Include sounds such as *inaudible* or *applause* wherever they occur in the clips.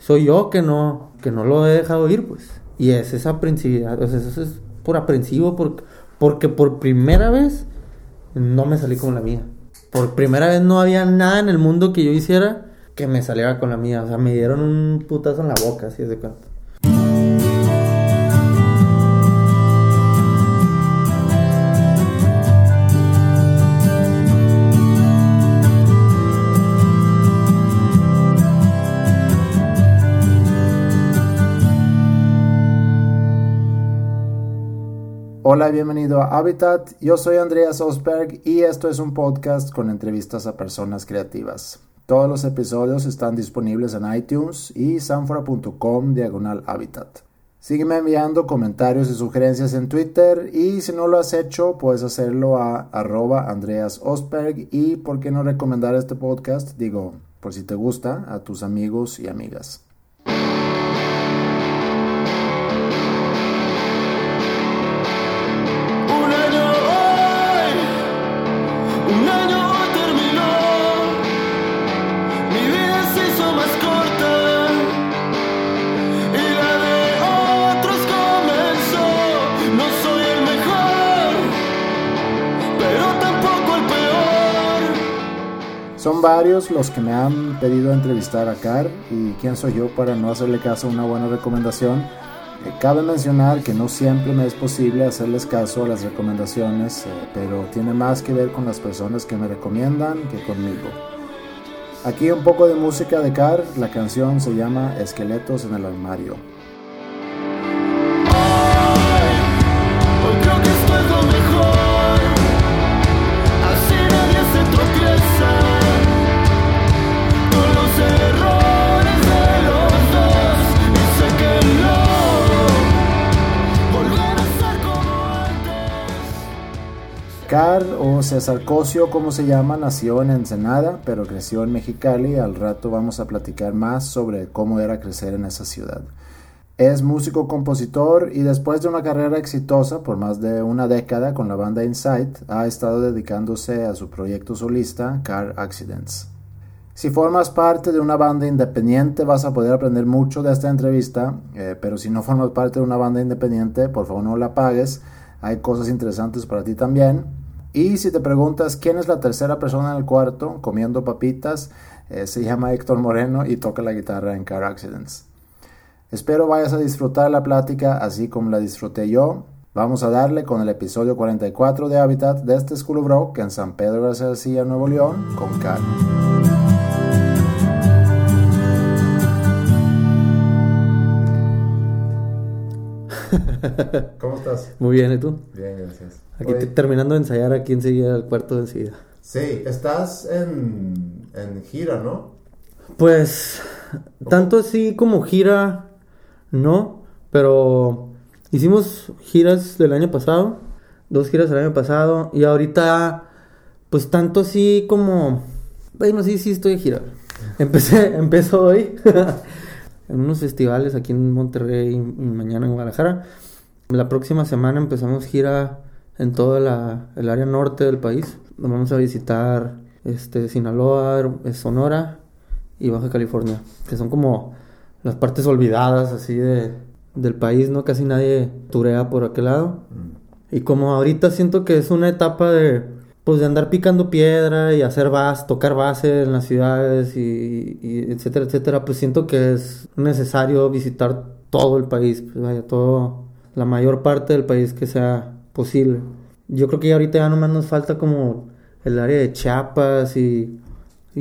soy yo que no, que no lo he dejado ir, pues. Y es esa aprensividad, o sea, eso es por aprensivo, porque, porque por primera vez no me salí con la mía. Por primera vez no había nada en el mundo que yo hiciera que me saliera con la mía. O sea, me dieron un putazo en la boca, así de cuenta. Hola y bienvenido a Habitat. Yo soy Andreas Osberg y esto es un podcast con entrevistas a personas creativas. Todos los episodios están disponibles en iTunes y sanfora.com diagonal Habitat. Sígueme enviando comentarios y sugerencias en Twitter y si no lo has hecho puedes hacerlo a arroba Andreas Osberg y por qué no recomendar este podcast, digo, por si te gusta, a tus amigos y amigas. Son varios los que me han pedido entrevistar a Car y quién soy yo para no hacerle caso a una buena recomendación. Eh, cabe mencionar que no siempre me es posible hacerles caso a las recomendaciones, eh, pero tiene más que ver con las personas que me recomiendan que conmigo. Aquí un poco de música de Car, la canción se llama Esqueletos en el armario. Car o César Cosio, como se llama, nació en Ensenada, pero creció en Mexicali. Al rato vamos a platicar más sobre cómo era crecer en esa ciudad. Es músico compositor y después de una carrera exitosa por más de una década con la banda Insight, ha estado dedicándose a su proyecto solista Car Accidents. Si formas parte de una banda independiente vas a poder aprender mucho de esta entrevista, eh, pero si no formas parte de una banda independiente, por favor no la pagues. Hay cosas interesantes para ti también. Y si te preguntas quién es la tercera persona en el cuarto comiendo papitas, eh, se llama Héctor Moreno y toca la guitarra en Car Accidents. Espero vayas a disfrutar la plática así como la disfruté yo. Vamos a darle con el episodio 44 de Habitat de este School of Rock en San Pedro de García, Nuevo León, con Car. *laughs* ¿Cómo estás? Muy bien, ¿y tú? Bien, gracias. Aquí terminando de ensayar aquí enseguida el cuarto de enseguida. Sí, estás en, en gira, ¿no? Pues, tanto así como gira, no, pero hicimos giras del año pasado, dos giras del año pasado, y ahorita, pues tanto así como, bueno, sí, sí estoy de gira. Empecé, *laughs* empezó hoy *laughs* en unos festivales aquí en Monterrey y mañana en Guadalajara. La próxima semana empezamos gira en toda la, el área norte del país. Vamos a visitar este, Sinaloa, Sonora y Baja California, que son como las partes olvidadas así de, del país, ¿no? Casi nadie turea por aquel lado. Mm. Y como ahorita siento que es una etapa de, pues de andar picando piedra y hacer base, tocar base en las ciudades y, y, etcétera, etcétera, pues siento que es necesario visitar todo el país, pues vaya, todo, la mayor parte del país que sea posible. Yo creo que ahorita ya nomás nos falta como el área de Chiapas y,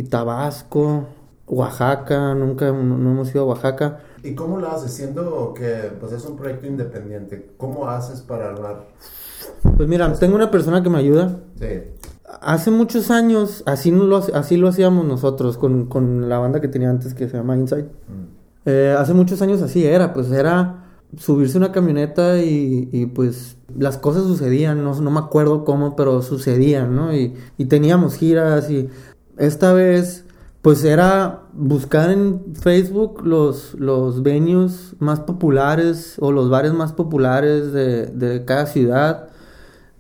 Tabasco, Oaxaca, nunca no, hemos ido a Oaxaca. ¿Y cómo lo haces? Siendo que pues es un proyecto independiente, ¿cómo haces para armar? Pues mira, tengo una persona que me ayuda. Sí. Hace muchos años, así, lo, así lo hacíamos nosotros con, la banda que tenía antes que se llama Inside. Mm. Eh, hace muchos años así era, pues era subirse una camioneta y, pues las cosas sucedían, no, no, me acuerdo cómo, pero sucedían, ¿no? Y, teníamos giras y esta vez pues era buscar en Facebook los, los venues más populares o los bares más populares de, de cada ciudad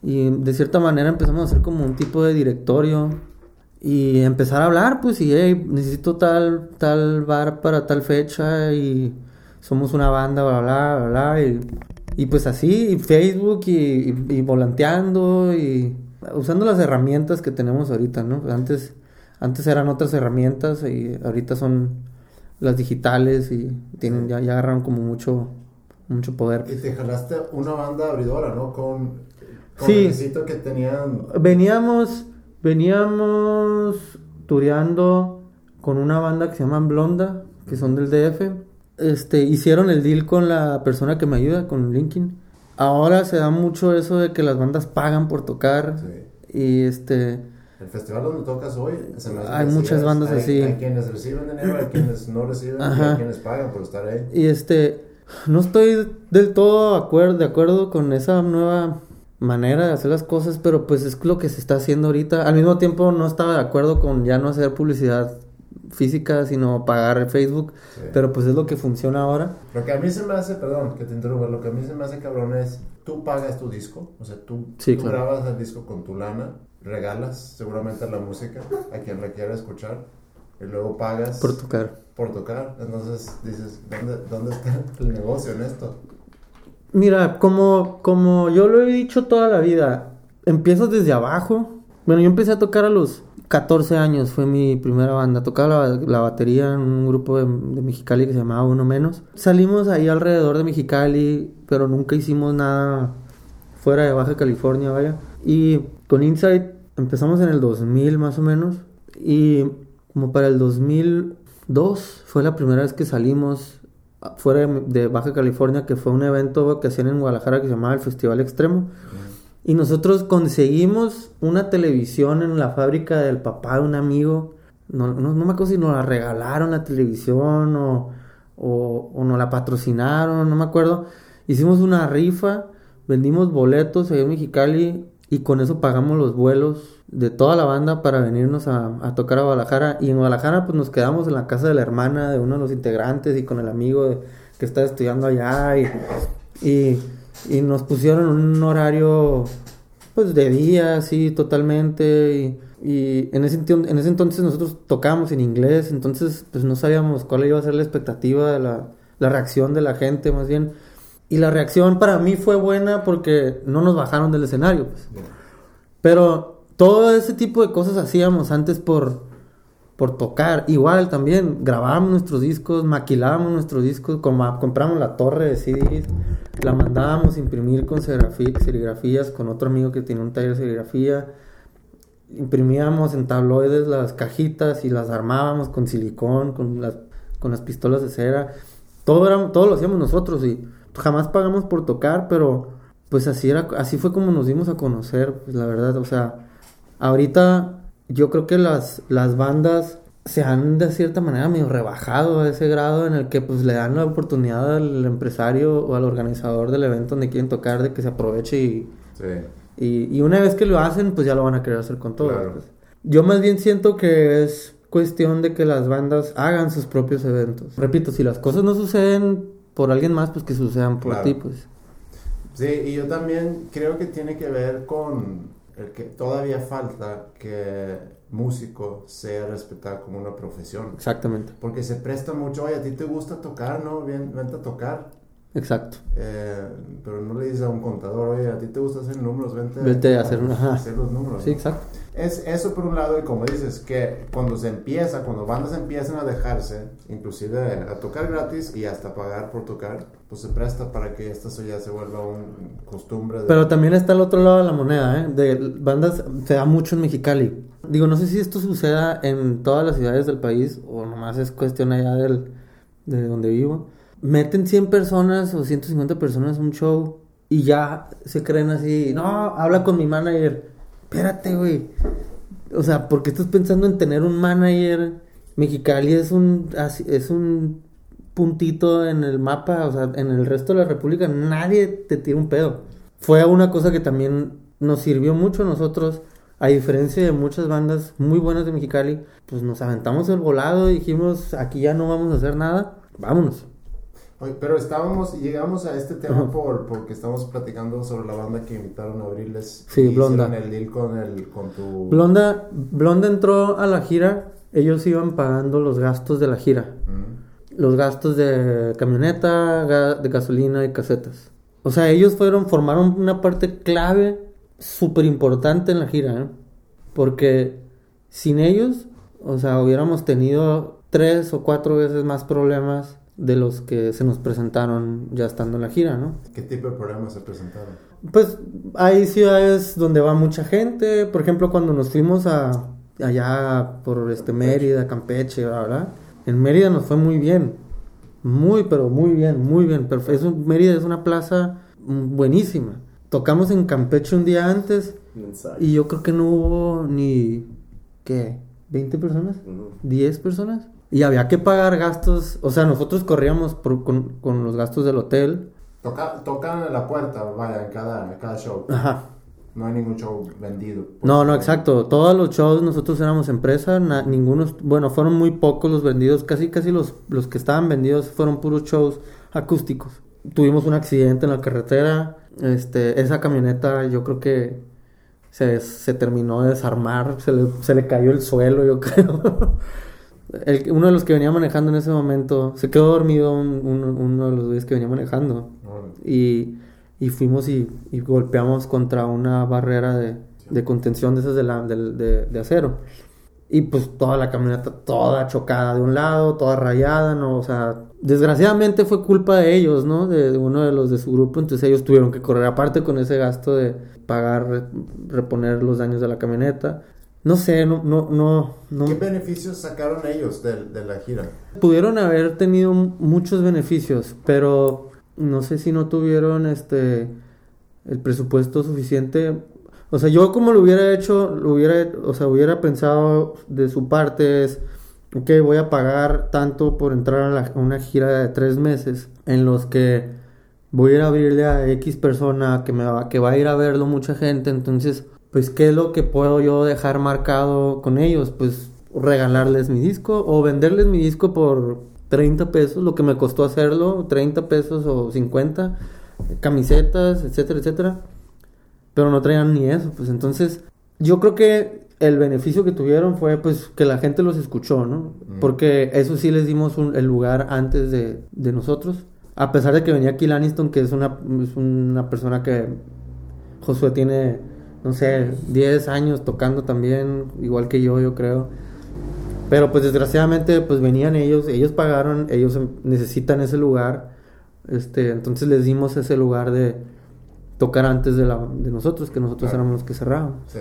y de cierta manera empezamos a hacer como un tipo de directorio y empezar a hablar, pues, y hey, necesito tal, tal bar para tal fecha y somos una banda, bla, bla, bla, bla, y, y pues así, y Facebook y, y, volanteando y usando las herramientas que tenemos ahorita, ¿no? Antes, antes eran otras herramientas y ahorita son las digitales y tienen, ya, ya agarraron como mucho, mucho poder. Y te jalaste una banda abridora, ¿no? Con, con Sí. que tenían... Veníamos, veníamos tureando con una banda que se llama Blonda, que son del DF. Este, hicieron el deal con la persona que me ayuda, con Linkin. Ahora se da mucho eso de que las bandas pagan por tocar. Sí. Y este, El festival donde tocas hoy, se me hace Hay muchas bandas Hay- así. Hay quienes reciben dinero, hay quienes no reciben, Ajá. hay quienes pagan por estar ahí. y este, no estoy del todo acuer- de acuerdo con esa nueva manera de hacer las cosas, pero pues es lo que se está haciendo ahorita. Al mismo tiempo no estaba de acuerdo con ya no hacer publicidad física, sino pagar Facebook, Sí. pero pues es lo que funciona ahora. Lo que a mí se me hace, perdón, que te interrumpa, lo que a mí se me hace cabrón es, tú pagas tu disco, o sea, tú, Sí, tú claro. grabas el disco con tu lana, regalas seguramente la música a quien la quiera escuchar, y luego pagas Por tocar. por tocar. Entonces dices, ¿dónde, dónde está el negocio en esto? Mira, como, como yo lo he dicho toda la vida, empiezo desde abajo. Bueno, yo empecé a tocar a los 14 años, fue mi primera banda. Tocaba la, la batería en un grupo de, Mexicali que se llamaba Uno Menos. Salimos ahí alrededor de Mexicali, pero nunca hicimos nada fuera de Baja California, vaya. Y con Insight empezamos en el 2000 más o menos. Y como para el 2002 fue la primera vez que salimos fuera de, de Baja California, que fue un evento que hacían en Guadalajara que se llamaba el Festival Extremo. Y nosotros conseguimos una televisión en la fábrica del papá de un amigo. No, no, me acuerdo si nos la regalaron la televisión o, o, o nos la patrocinaron, no me acuerdo. Hicimos una rifa, vendimos boletos ahí en Mexicali y con eso pagamos los vuelos de toda la banda para venirnos a, tocar a Guadalajara. Y en Guadalajara pues nos quedamos en la casa de la hermana de uno de los integrantes y con el amigo que está estudiando allá y, y nos pusieron un horario pues de día así totalmente y, y en, ese, en ese entonces nosotros tocábamos en inglés entonces pues no sabíamos cuál iba a ser la expectativa de la, la reacción de la gente más bien y la reacción para mí fue buena porque no nos bajaron del escenario pues. pero todo ese tipo de cosas hacíamos antes por por tocar. Igual también grabábamos nuestros discos, maquilábamos nuestros discos, com- compramos la torre de CDs, la mandábamos imprimir con serigrafía- serigrafías con otro amigo que tenía un taller de serigrafía. Imprimíamos en tabloides las cajitas y las armábamos con silicón, con las, pistolas de cera. Todo, todo lo hacíamos nosotros y jamás pagamos por tocar, pero pues así, era, así fue como nos dimos a conocer, pues la verdad, o sea, ahorita yo creo que las, las bandas se han de cierta manera medio rebajado a ese grado en el que pues le dan la oportunidad al empresario o al organizador del evento donde quieren tocar de que se aproveche y, Sí. y, y una vez que lo hacen pues ya lo van a querer hacer con todo. Claro. pues. Yo más bien siento que es cuestión de que las bandas hagan sus propios eventos. Repito, si las cosas no suceden por alguien más, pues que sucedan por Claro. ti, pues. Sí, y yo también creo que tiene que ver con el que todavía falta que músico sea respetado como una profesión. Exactamente, Porque se presta mucho, oye, a ti te gusta tocar, ¿no? Bien, vente a tocar. exacto. Eh, pero no le dices a un contador, oye, a ti te gusta hacer números, vente, Vente a hacer un- ajá. hacer los números. Sí, ¿no? exacto. Es eso por un lado, y como dices, que cuando se empieza, cuando bandas empiezan a dejarse, inclusive a tocar gratis y hasta pagar por tocar, pues se presta para que esto ya se vuelva un costumbre. Pero también está el otro lado de la moneda, ¿eh? De bandas, se da mucho en Mexicali. Digo, no sé si esto suceda en todas las ciudades del país o nomás es cuestión allá del, de donde vivo. Meten 100 personas o 150 personas a un show y ya se creen así, no, habla con mi manager. Espérate, güey. O sea, ¿por qué estás pensando en tener un manager? Mexicali es un, es un puntito en el mapa, o sea, en el resto de la República nadie te tira un pedo. Fue una cosa que también nos sirvió mucho a nosotros, a diferencia de muchas bandas muy buenas de Mexicali, pues nos aventamos el volado y dijimos, aquí ya no vamos a hacer nada, vámonos. Pero estábamos, llegamos a este tema por, porque estamos platicando sobre la banda que invitaron a abrirles. Sí, Blonda. el deal con, el, con tu... Blonda, Blonda entró a la gira, ellos iban pagando los gastos de la gira. Los gastos de camioneta, ga- de gasolina y casetas. O sea, ellos fueron, formaron una parte clave, súper importante en la gira, ¿eh? Porque sin ellos, o sea, hubiéramos tenido tres o cuatro veces más problemas de los que se nos presentaron ya estando en la gira, ¿no? ¿Qué tipo de problemas se presentaron? Pues hay ciudades donde va mucha gente, por ejemplo, cuando nos fuimos a allá por este Mérida, Campeche, ¿verdad? En Mérida nos fue muy bien. Muy, pero muy bien, muy bien. Es un- Mérida es una plaza buenísima. Tocamos en Campeche un día antes y yo creo que no hubo ni ¿qué? ¿20 personas? ¿10 personas? Y había que pagar gastos, o sea, nosotros corríamos por- con, con los gastos del hotel. Toca, tocan en la puerta, vaya, en cada, en cada show. Ajá. No hay ningún show vendido. No, no, exacto. Todos los shows nosotros éramos empresa, na- ninguno, bueno, fueron muy pocos los vendidos, casi casi los, los que estaban vendidos fueron puros shows acústicos. Tuvimos un accidente en la carretera, este, esa camioneta yo creo que se, se terminó de desarmar, se le, se le cayó el suelo, yo *laughs* creo. El- uno de los que venía manejando en ese momento, se quedó dormido un- un- uno de los güeyes que venía manejando y, y fuimos y, y golpeamos contra una barrera de, de contención de esas de, la- de- de acero. Y pues toda la camioneta toda chocada de un lado, toda rayada, ¿no? O sea, desgraciadamente fue culpa de ellos, ¿no? De, uno de los de su grupo, entonces ellos tuvieron que correr aparte con ese gasto de pagar, re- reponer los daños de la camioneta. No sé, no, no, no, no, ¿Qué beneficios sacaron ellos de, de la gira? Pudieron haber tenido muchos beneficios, pero no sé si no tuvieron este el presupuesto suficiente. O sea, yo como lo hubiera hecho, lo hubiera, o sea, hubiera pensado de su parte es, ok, voy a pagar tanto por entrar a, la- a una gira de tres meses en los que voy a ir a abrirle a X persona que me va, que va a ir a verlo mucha gente, entonces, pues, ¿qué es lo que puedo yo dejar marcado con ellos? Pues regalarles mi disco o venderles mi disco por 30 pesos, lo que me costó hacerlo, 30 pesos o 50, camisetas, etcétera, etcétera. Pero no traían ni eso, pues entonces yo creo que el beneficio que tuvieron fue pues que la gente los escuchó, ¿no? Mm. Porque eso sí les dimos un- el lugar antes de, de nosotros. A pesar de que venía Kill Aniston, que es una, es una persona que Josué tiene, no sé, 10 años tocando también, igual que yo, yo creo. Pero pues desgraciadamente pues venían ellos, ellos pagaron, ellos em- necesitan ese lugar. Este, entonces les dimos ese lugar de tocar antes de, la, de nosotros, que nosotros Claro. éramos los que cerrábamos. Sí.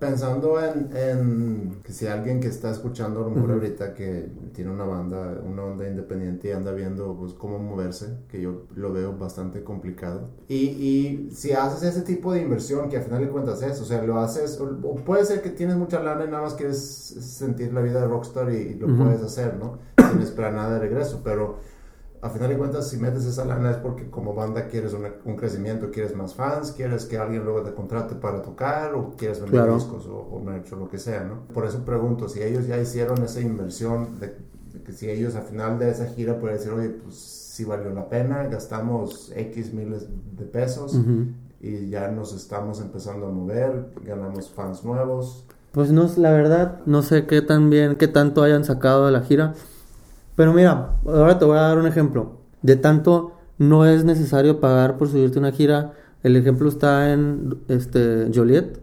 Pensando en, en que si alguien que está escuchando a lo mejor Ujú. ahorita que tiene una banda, una onda independiente y anda viendo pues cómo moverse, que yo lo veo bastante complicado. Y, y si haces ese tipo de inversión, que al final de cuentas es, o sea, lo haces, o, o puede ser que tienes mucha lana y nada más quieres sentir la vida de rockstar y, y lo Ujú. puedes hacer, ¿no? Sin esperar nada de regreso, pero a final de cuentas, si metes esa lana es porque como banda quieres una- un crecimiento, quieres más fans, quieres que alguien luego te contrate para tocar o quieres vender Claro. discos o, o merch o lo que sea, ¿no? Por eso pregunto, si ellos ya hicieron esa inversión, de, de que si ellos al final de esa gira pueden decir, oye, pues sí valió la pena, gastamos X miles de pesos Ujú. y ya nos estamos empezando a mover, ganamos fans nuevos. Pues no, la verdad, no sé qué tan bien, qué tanto hayan sacado de la gira. Pero mira, ahora te voy a dar un ejemplo. De tanto no es necesario pagar por subirte una gira. El ejemplo está en este Joliet.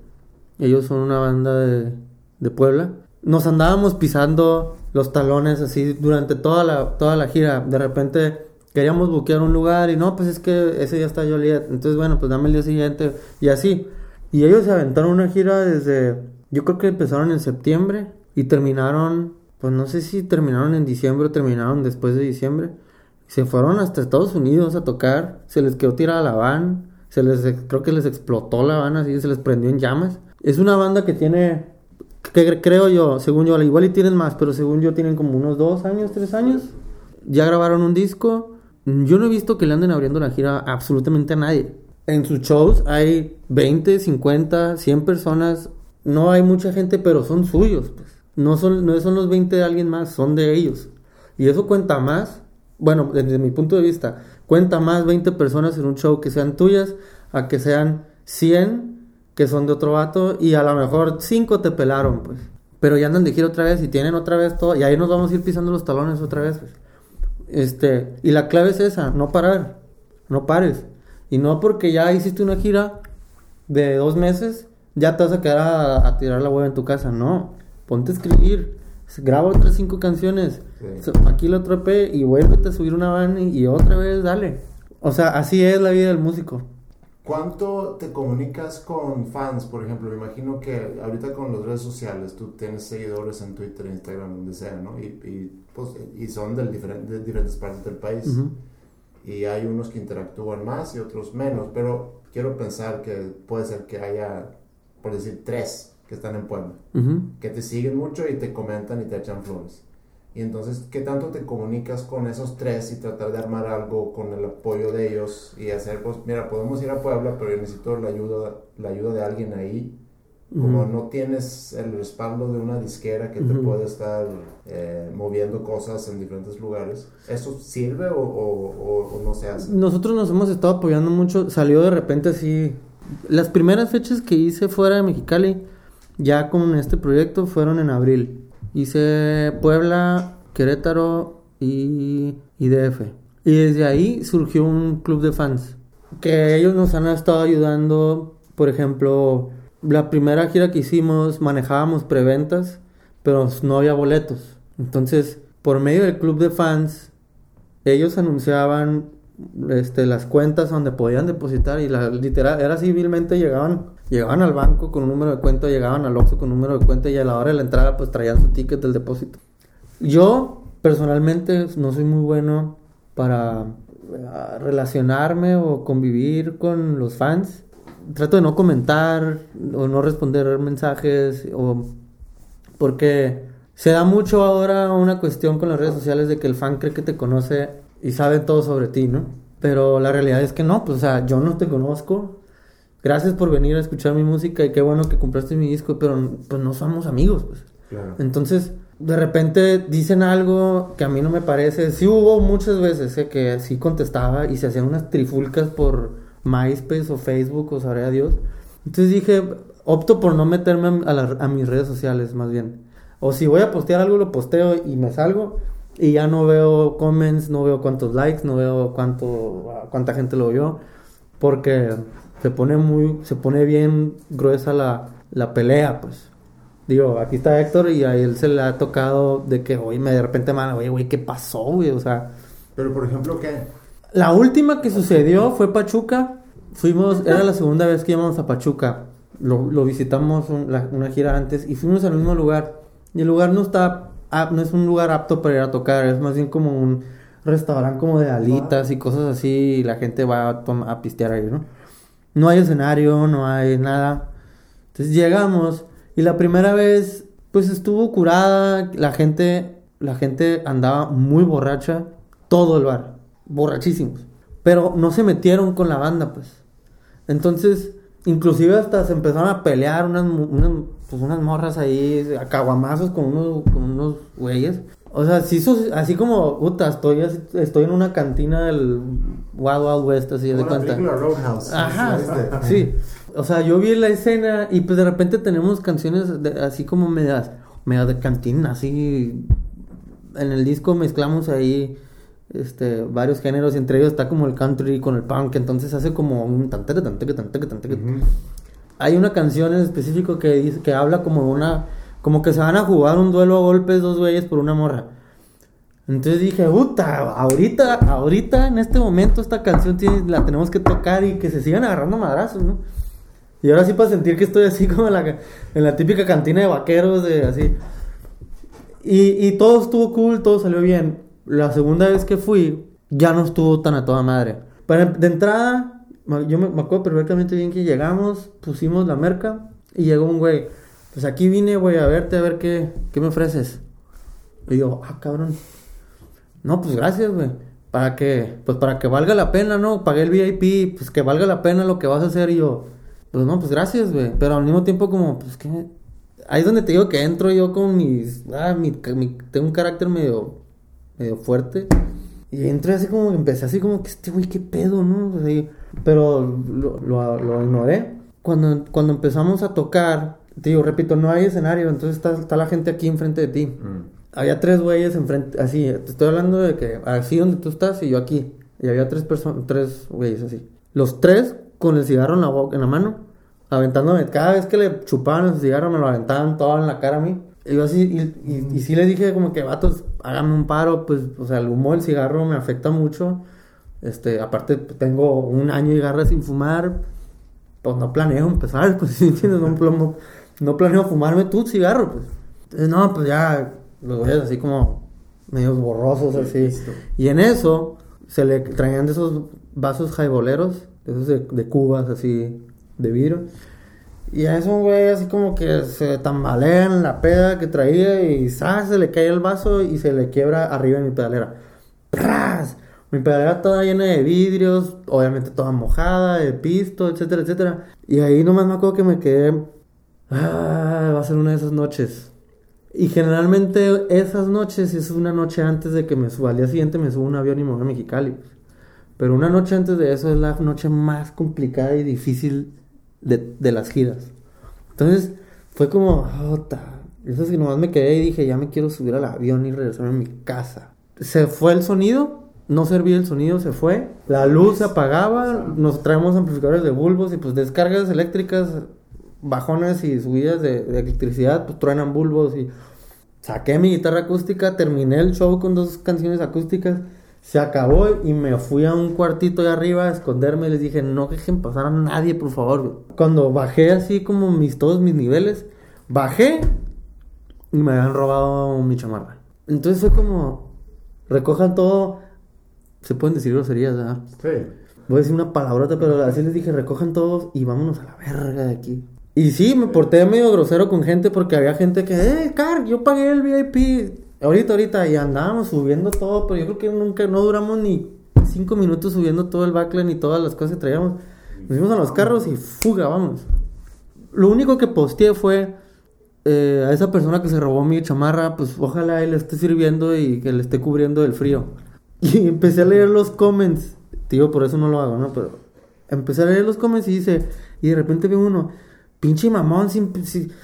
Ellos son una banda de, de Puebla. Nos andábamos pisando los talones así durante toda la, toda la gira. De repente queríamos buquear un lugar y no, pues es que ese día está Joliet. Entonces, bueno, pues dame el día siguiente y así. Y ellos se aventaron una gira desde, yo creo que empezaron en septiembre y terminaron, pues no sé si terminaron en diciembre o terminaron después de diciembre. Se fueron hasta Estados Unidos a tocar, se les quedó tirada la van, se les, creo que les explotó la van así, se les prendió en llamas. Es una banda que tiene, que creo yo, según yo, al igual y tienen más, pero según yo tienen como unos dos años, tres años. Ya grabaron un disco. Yo no he visto que le anden abriendo la gira absolutamente a nadie. En sus shows hay 20, 50, 100 personas. No hay mucha gente, pero son suyos. Pues. No, son, no son los 20 de alguien más, son de ellos. Y eso cuenta más bueno, desde mi punto de vista, cuenta más 20 personas en un show que sean tuyas a que sean 100 que son de otro vato y a lo mejor 5 te pelaron, pues. Pero ya andan de gira otra vez y tienen otra vez todo y ahí nos vamos a ir pisando los talones otra vez, pues. Este, y la clave es esa, no parar, no pares. Y no porque ya hiciste una gira de dos meses, ya te vas a quedar a, a tirar la hueva en tu casa, no. Ponte a escribir, graba otras cinco canciones, Sí. aquí la otro EP y vuélvete a subir una van y, y otra vez dale. O sea, así es la vida del músico. ¿Cuánto te comunicas con fans, por ejemplo? Me imagino que ahorita con las redes sociales tú tienes seguidores en Twitter, Instagram, donde sea, ¿no? Y, y, pues, y son del diferen- de diferentes partes del país. Ujú. Y hay unos que interactúan más y otros menos, pero quiero pensar que puede ser que haya, por decir, tres que están en Puebla, Ujú. que te siguen mucho y te comentan y te echan flores. Y entonces, ¿qué tanto te comunicas con esos tres y tratar de armar algo con el apoyo de ellos y hacer, pues, mira, podemos ir a Puebla, pero yo necesito la ayuda, la ayuda de alguien ahí. Como Ujú. no tienes el respaldo de una disquera que te Ujú. puede estar eh, moviendo cosas en diferentes lugares, ¿eso sirve o- o- o no se hace? Nosotros nos hemos estado apoyando mucho. Salió de repente así. Las primeras fechas que hice fuera de Mexicali, ya con este proyecto, fueron en abril. Hice Puebla, Querétaro y, y DF. Y desde ahí surgió un club de fans. Que ellos nos han estado ayudando. Por ejemplo, la primera gira que hicimos manejábamos preventas, pero no había boletos. Entonces, por medio del club de fans, ellos anunciaban este, las cuentas donde podían depositar y la, literal, era civilmente llegaban, llegaban al banco con un número de cuenta, llegaban al Oxxo con un número de cuenta y a la hora de la entrada pues traían su ticket del depósito. Yo personalmente no soy muy bueno para eh, relacionarme o convivir con los fans. Trato de no comentar o no responder mensajes o porque se da mucho ahora una cuestión con las redes sociales de que el fan cree que te conoce y sabe todo sobre ti, ¿no? Pero la realidad es que no, pues o sea, yo no te conozco. Gracias por venir a escuchar mi música y qué bueno que compraste mi disco, pero pues no somos amigos, pues. Claro. Entonces, de repente dicen algo que a mí no me parece. Sí hubo muchas veces eh, que sí contestaba y se hacían unas trifulcas por MySpace o Facebook o sabrá Dios. Entonces dije, opto por no meterme a, la- a mis redes sociales más bien. O si voy a postear algo, lo posteo y me salgo. Y ya no veo comments, no veo cuántos likes, no veo cuánto, cuánta gente lo vio. Porque se pone muy, se pone bien gruesa la, la pelea, pues. Digo, aquí está Héctor y a él se le ha tocado de que, oye, me de repente me oye, güey, ¿qué pasó, güey? O sea, Pero, por ejemplo, ¿qué? la última que sucedió fue Pachuca. Fuimos, era la segunda vez que íbamos a Pachuca. Lo, lo visitamos un- la- una gira antes y fuimos al mismo lugar. Y el lugar no está, no es un lugar apto para ir a tocar, es más bien como un restaurante como de alitas y cosas así. Y la gente va a, a pistear ahí, ¿no? No hay escenario, no hay nada. Entonces llegamos y la primera vez pues estuvo curada, la gente la gente andaba muy borracha todo el bar, borrachísimos, pero no se metieron con la banda pues. Entonces, inclusive hasta se empezaron a pelear unas unas, pues, unas morras ahí a caguamazos con unos con unos güeyes. O sea, sí, sus- así como, puta, estoy, estoy en una cantina del Wild Wild West, así de cuenta. Roadhouse. Ajá, sí. O sea, yo vi la escena y pues de repente tenemos canciones de- así como medias, medias de cantina, así. En el disco mezclamos ahí este, varios géneros y entre ellos está como el country con el punk, entonces hace como un tanteque, tanteque, tanteque, tanteque. Ujú. Hay una canción en específico que dice, que habla como una, como que se van a jugar un duelo a golpes dos güeyes por una morra. Entonces dije, puta, ahorita, ahorita, en este momento, esta canción tiene- la tenemos que tocar y que se sigan agarrando madrazos, ¿no? Y ahora sí para sentir que estoy así *laughs* como en la, en la típica cantina de vaqueros, de así. Y, y todo estuvo cool, todo salió bien. La segunda vez que fui, ya no estuvo tan a toda madre. Para, de entrada, yo me, me acuerdo perfectamente bien que llegamos, pusimos la merca y llegó un güey. Pues aquí vine, güey, a verte, a ver qué, qué me ofreces. Y yo, ah, cabrón. No, pues gracias, güey. Para que, pues para que valga la pena, ¿no? Pagué el VIP, pues que valga la pena lo que vas a hacer. Y yo, pues no, pues gracias, güey. Pero al mismo tiempo, como, pues que. Ahí es donde te digo que entro yo con mis. Ah, mi, tengo un carácter medio. medio fuerte. Y entré así como, empecé así como que este güey, qué pedo, ¿no? pero lo, lo, lo, ignoré. Cuando, cuando empezamos a tocar, te digo, repito, no hay escenario, entonces está, está la gente aquí enfrente de ti. Mm. Había tres güeyes enfrente, así, te estoy hablando de que así donde tú estás y yo aquí. Y había tres personas, tres güeyes así. Los tres con el cigarro en la boca, en la mano, aventándome. Cada vez que le chupaban el cigarro me lo aventaban todo en la cara a mí. Y yo así, y, y, sí le dije como que, vatos, háganme un paro, pues, o sea, el humo del cigarro me afecta mucho. Este, aparte tengo un año y garra sin fumar, pues no planeo empezar, *laughs* pues, ¿sí entiendes? No, no, planeo fumarme tu cigarro, pues. Entonces, no, pues ya, los voy así como medio borrosos, así. Y en eso, se le traían de esos vasos jaiboleros, esos de, de cubas, así, de vidrio. Y a eso, güey, así como que se tambalea en la peda que traía y se le cae el vaso y se le quiebra arriba en mi pedalera. ¡Pras! Mi pedalera toda llena de vidrios, obviamente toda mojada, de pisto, etcétera, etcétera. Y ahí nomás me acuerdo que me quedé. Ah, va a ser una de esas noches. Y generalmente esas noches es una noche antes de que me suba. Al día siguiente me subo un avión y me voy a Mexicali. Pero una noche antes de eso es la noche más complicada y difícil de, las giras. Entonces fue como, eso es que nomás me quedé y dije, ya me quiero subir al avión y regresar a mi casa. Se fue el sonido, no servía el sonido, se fue. La luz se apagaba, nos traemos amplificadores de bulbos y pues descargas eléctricas, bajones y subidas de, de electricidad, pues truenan bulbos y saqué mi guitarra acústica, terminé el show con dos canciones acústicas se acabó y me fui a un cuartito de arriba a esconderme y les dije, no dejen pasar a nadie, por favor. Cuando bajé así como mis, todos mis niveles, bajé y me habían robado mi chamarra. Entonces fue como, recojan todo, se pueden decir groserías, ¿verdad? Sí. Voy a decir una palabrota, pero así les dije, recojan todos y vámonos a la verga de aquí. Y sí, me porté medio grosero con gente porque había gente que, eh, Car, yo pagué el VIP. Ahorita, ahorita, y andábamos subiendo todo, pero yo creo que nunca, no duramos ni cinco minutos subiendo todo el backline y todas las cosas que traíamos. Nos fuimos a los carros y fuga, vamos. Lo único que posteé fue eh, a esa persona que se robó mi chamarra, pues ojalá él esté sirviendo y que le esté cubriendo del frío. *laughs* Y empecé a leer los comments. Tío, por eso no lo hago, ¿no? Pero empecé a leer los comments y dice, y de repente veo uno, Pinche mamón,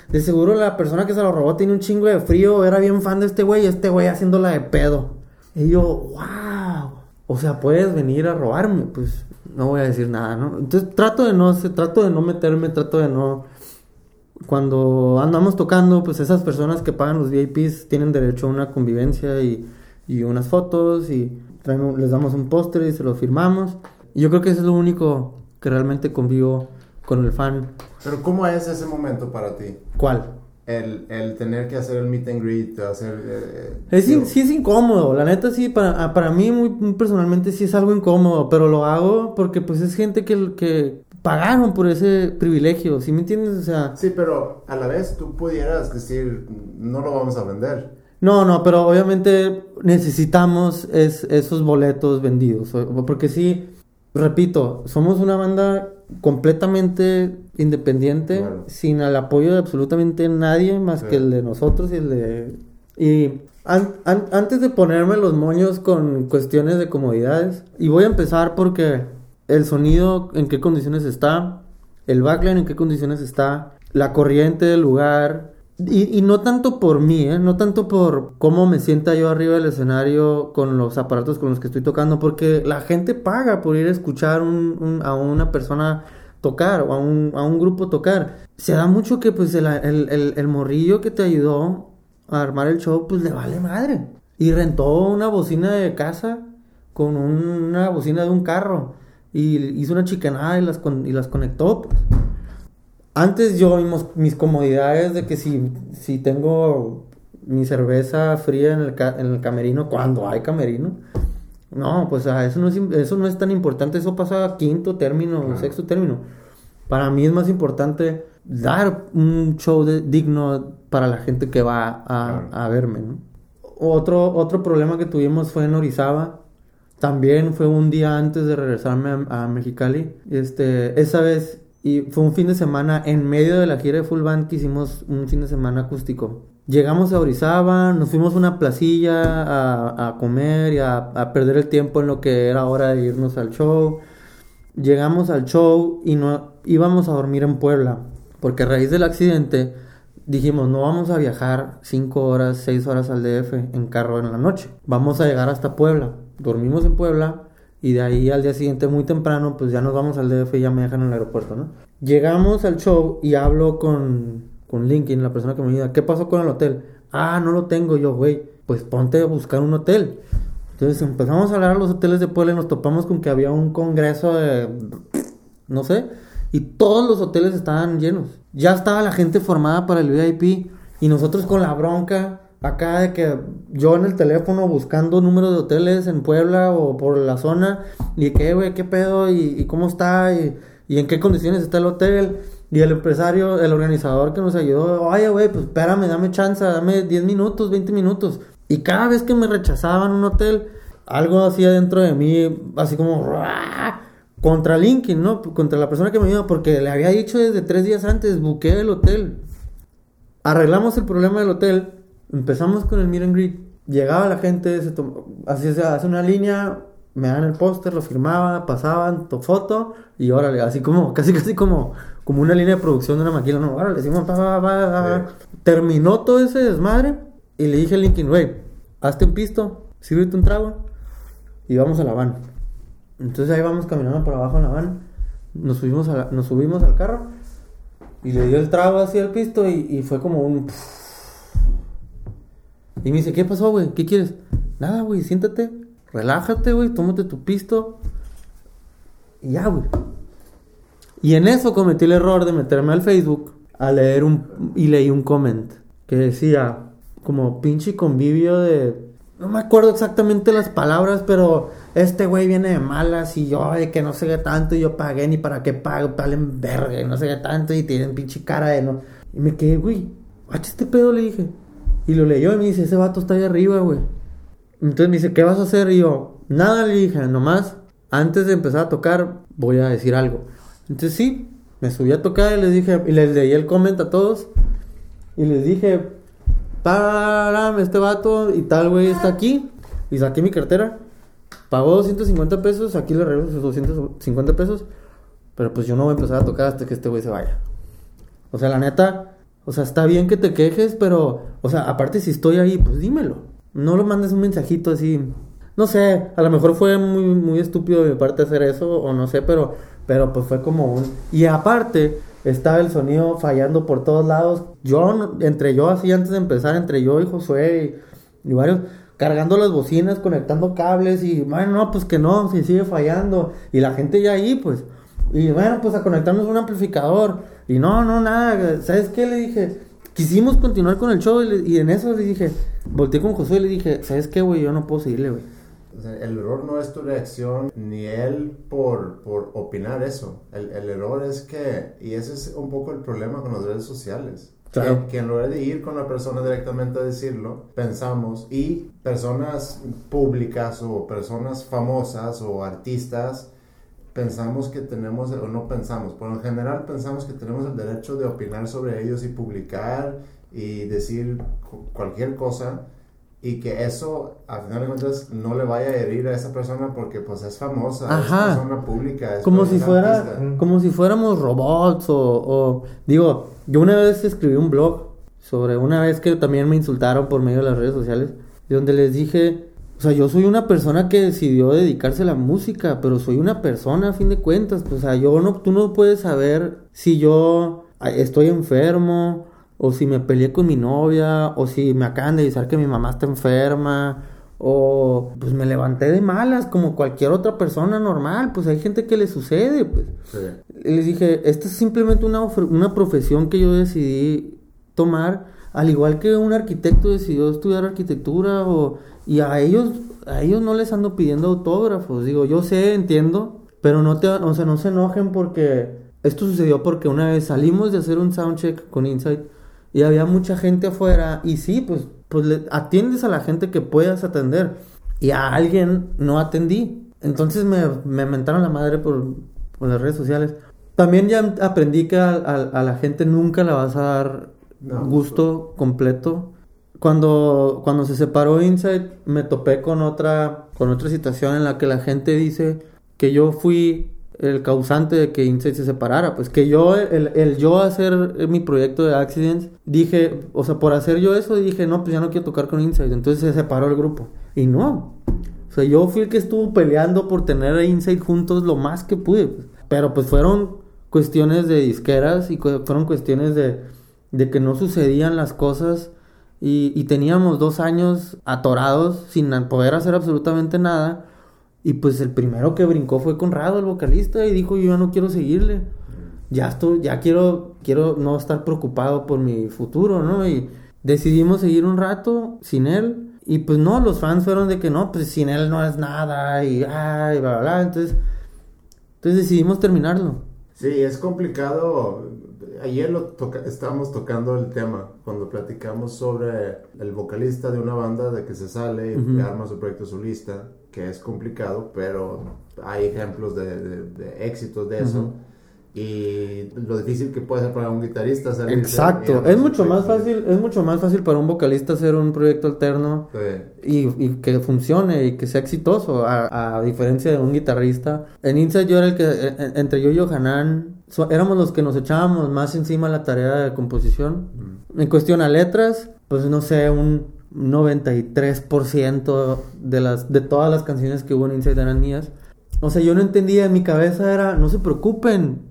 de seguro la persona que se lo robó tiene un chingo de frío, era bien fan de este güey, este güey haciéndola de pedo. Y yo, wow. O sea, puedes venir a robarme, pues no voy a decir nada, ¿no? Entonces trato de no, trato de no meterme, trato de no... Cuando andamos tocando, pues esas personas que pagan los VIPs tienen derecho a una convivencia y, y unas fotos y les damos un póster y se lo firmamos. Y yo creo que eso es lo único que realmente convivo con el fan. Pero ¿cómo es ese momento para ti? ¿Cuál? El, el tener que hacer el meet and greet, hacer... Eh, es sí es incómodo, la neta sí, para, ah, para mí muy, personalmente sí es algo incómodo, pero lo hago porque pues es gente que, que pagaron por ese privilegio, ¿sí me entiendes? O sea... Sí, pero a la vez tú pudieras decir, no lo vamos a vender. No, no, pero obviamente necesitamos es, esos boletos vendidos, porque sí, repito, somos una banda completamente independiente, sin el apoyo de absolutamente nadie más que el de nosotros y el de... Y antes de ponerme los moños con cuestiones de comodidades, y voy a empezar porque el sonido en qué condiciones está, el backline en qué condiciones está, la corriente del lugar, y, no tanto por mí, ¿eh? no tanto por cómo me sienta yo arriba del escenario con los aparatos con los que estoy tocando, porque la gente paga por ir a escuchar a una persona tocar o a un, a un, grupo tocar. Se da mucho que pues el, el, el, morrillo que te ayudó a armar el show pues le vale madre. Y rentó una bocina de casa con una bocina de un carro y hizo una chicanada y las, y las conectó. Pues. Antes yo, mis, mis comodidades de que si, si tengo mi cerveza fría en el, en el camerino, cuando hay camerino, no, pues eso, no es, eso no es tan importante, eso pasa a quinto término, sexto término. Para mí es más importante dar un show digno para la gente que va a, verme, Otro, otro problema que tuvimos fue en Orizaba. También fue un día antes de regresarme a, a Mexicali. Este, esa vez y fue un fin de semana en medio de la gira de Full Band que hicimos un fin de semana acústico. Llegamos a Orizaba, nos fuimos a una placilla a, comer y a, a, perder el tiempo en lo que era hora de irnos al show. Llegamos al show y no íbamos a dormir en Puebla, porque a raíz del accidente dijimos, no vamos a viajar 5 horas, 6 horas al DF en carro en la noche. Vamos a llegar hasta Puebla. Dormimos en Puebla y de ahí al día siguiente muy temprano, pues ya nos vamos al DF y ya me dejan en el aeropuerto, ¿no? Llegamos al show y hablo con, con Linkin, la persona que me ayuda. ¿Qué pasó con el hotel? Ah, no lo tengo yo, güey. Pues ponte a buscar un hotel. Entonces empezamos a hablar a los hoteles de Puebla y nos topamos con que había un congreso de... no sé. Y todos los hoteles estaban llenos. Ya estaba la gente formada para el VIP. Y nosotros con la bronca acá de que yo en el teléfono buscando números de hoteles en Puebla o por la zona. Y que, güey, qué pedo y, cómo está y, y en qué condiciones está el hotel. Y el empresario, el organizador que nos ayudó, oye, güey, pues espérame, dame chance, dame 10 minutos, 20 minutos. Y cada vez que me rechazaban un hotel, algo hacía dentro de mí, así como, contra Linkin, ¿no? Contra la persona que me ayuda, porque le había dicho desde tres días antes, buqué el hotel. Arreglamos el problema del hotel, empezamos con el meet and greet. Llegaba la gente, se se hace una línea, me dan el póster, lo firmaba, pasaban, to foto y órale, así como, *laughs* casi casi como, como una línea de producción de una maquila, no, órale, decimos, pa, terminó todo ese desmadre y le dije a Linkin, güey, hazte un pisto, sírvete un trago y vamos a la van. Entonces ahí vamos caminando por abajo en la van, nos subimos, a la, nos subimos al carro y le dio el trago así al pisto y, y fue como un... Y me dice, ¿qué pasó, güey? ¿Qué quieres? Nada, güey, siéntate, relájate, güey, tómate tu pisto. Y ya, güey. Y en eso cometí el error de meterme al Facebook a leer un... Y leí un comment que decía, como pinche convivio de... No me acuerdo exactamente las palabras, pero este güey viene de malas y yo de que no sé tanto y yo pagué ni para qué pago, palen verga y no sé tanto y tienen pinche cara de no. Y me quedé, güey, este pedo, le dije. Y lo leyó y me dice, ese vato está ahí arriba, güey. Entonces me dice, ¿qué vas a hacer? Y yo, nada, le dije, nomás, antes de empezar a tocar, voy a decir algo. Entonces sí, me subí a tocar y les dije, y les leí el comment a todos. Y les dije, param, este vato y tal, güey, está aquí. Y saqué mi cartera. Pagó 250 pesos, aquí le regreso esos 250 pesos. Pero pues yo no voy a empezar a tocar hasta que este güey se vaya. O sea, la neta, o sea, está bien que te quejes, pero, o sea, aparte si estoy ahí, pues dímelo. No lo mandes un mensajito así. No sé, a lo mejor fue muy, muy estúpido de mi parte hacer eso, o no sé, pero, pero pues fue como un... Y aparte, estaba el sonido fallando por todos lados. Yo, entre yo así antes de empezar, entre yo y Josué y, y varios, cargando las bocinas, conectando cables y, bueno, no, pues que no, si sigue fallando. Y la gente ya ahí, pues, y bueno, pues a conectarnos un amplificador. Y no, no, nada, ¿sabes qué? Le dije, quisimos continuar con el show y, le, y en eso le dije, volteé con Josué y le dije, ¿sabes qué, güey? Yo no puedo seguirle, güey. O sea, el error no es tu reacción ni él por, por opinar eso. El, el, error es que, y ese es un poco el problema con las redes sociales. Claro. Que, que, en lugar de ir con la persona directamente a decirlo, pensamos, y personas públicas o personas famosas o artistas, pensamos que tenemos, o no pensamos, pero en general pensamos que tenemos el derecho de opinar sobre ellos y publicar y decir cualquier cosa y que eso a final de cuentas no le vaya a herir a esa persona porque pues es famosa, Ajá. es persona pública, es como si fuera artista. como si fuéramos robots o, o, digo, yo una vez escribí un blog sobre una vez que también me insultaron por medio de las redes sociales, donde les dije, o sea, yo soy una persona que decidió dedicarse a la música, pero soy una persona a fin de cuentas, pues, o sea, yo no tú no puedes saber si yo estoy enfermo o si me peleé con mi novia, o si me acaban de avisar que mi mamá está enferma, o pues me levanté de malas como cualquier otra persona normal, pues hay gente que le sucede, pues. Sí. Y les dije, esta es simplemente una, una profesión que yo decidí tomar, al igual que un arquitecto decidió estudiar arquitectura, o, y a ellos, a ellos no les ando pidiendo autógrafos, digo, yo sé, entiendo, pero no te, o sea, no se enojen porque esto sucedió porque una vez salimos de hacer un soundcheck con Insight, y había mucha gente afuera y sí, pues, pues atiendes a la gente que puedas atender y a alguien no atendí. Entonces me, me mentaron la madre por, por, las redes sociales. También ya aprendí que a, a, a, la gente nunca la vas a dar No, gusto completo. cuando, cuando se separó Inside, me topé con otra, con otra situación en la que la gente dice que yo fui el causante de que Inside se separara. Pues que yo, el, el yo hacer mi proyecto de Accidents, dije, o sea, por hacer yo eso, dije, no, pues ya no quiero tocar con Inside. Entonces se separó el grupo. Y no. O sea, yo fui el que estuvo peleando por tener a Inside juntos lo más que pude. pues. Pero pues fueron cuestiones de disqueras y fueron cuestiones de, de que no sucedían las cosas. Y, teníamos dos años atorados sin poder hacer absolutamente nada. Y pues el primero que brincó fue Conrado, el vocalista, y dijo, yo ya no quiero seguirle. Ya estoy, ya quiero, quiero no estar preocupado por mi futuro, ¿no? Y decidimos seguir un rato sin él. Y pues no, los fans fueron de que no, pues sin él no es nada, y ay, bla, bla, bla. Entonces, entonces decidimos terminarlo. Sí, es complicado. Ayer lo toca- estábamos tocando el tema cuando platicamos sobre el vocalista de una banda de que se sale y arma su proyecto solista, que es complicado, pero hay ejemplos de, de- de éxitos de eso. Y lo difícil que puede ser para un guitarrista y Exacto. Es mucho más fácil, es mucho más fácil para un vocalista hacer un proyecto alterno solista. y, y que funcione y que sea exitoso, a, a diferencia de un guitarrista. En Inside yo era el que, e- e- entre yo y Johanan, so- éramos los que nos echábamos más encima la tarea de composición. En cuestión a letras, pues no sé, un 93% de, las, de todas las canciones que hubo en Inside eran mías. O sea, yo no entendía, en mi cabeza era, no se preocupen,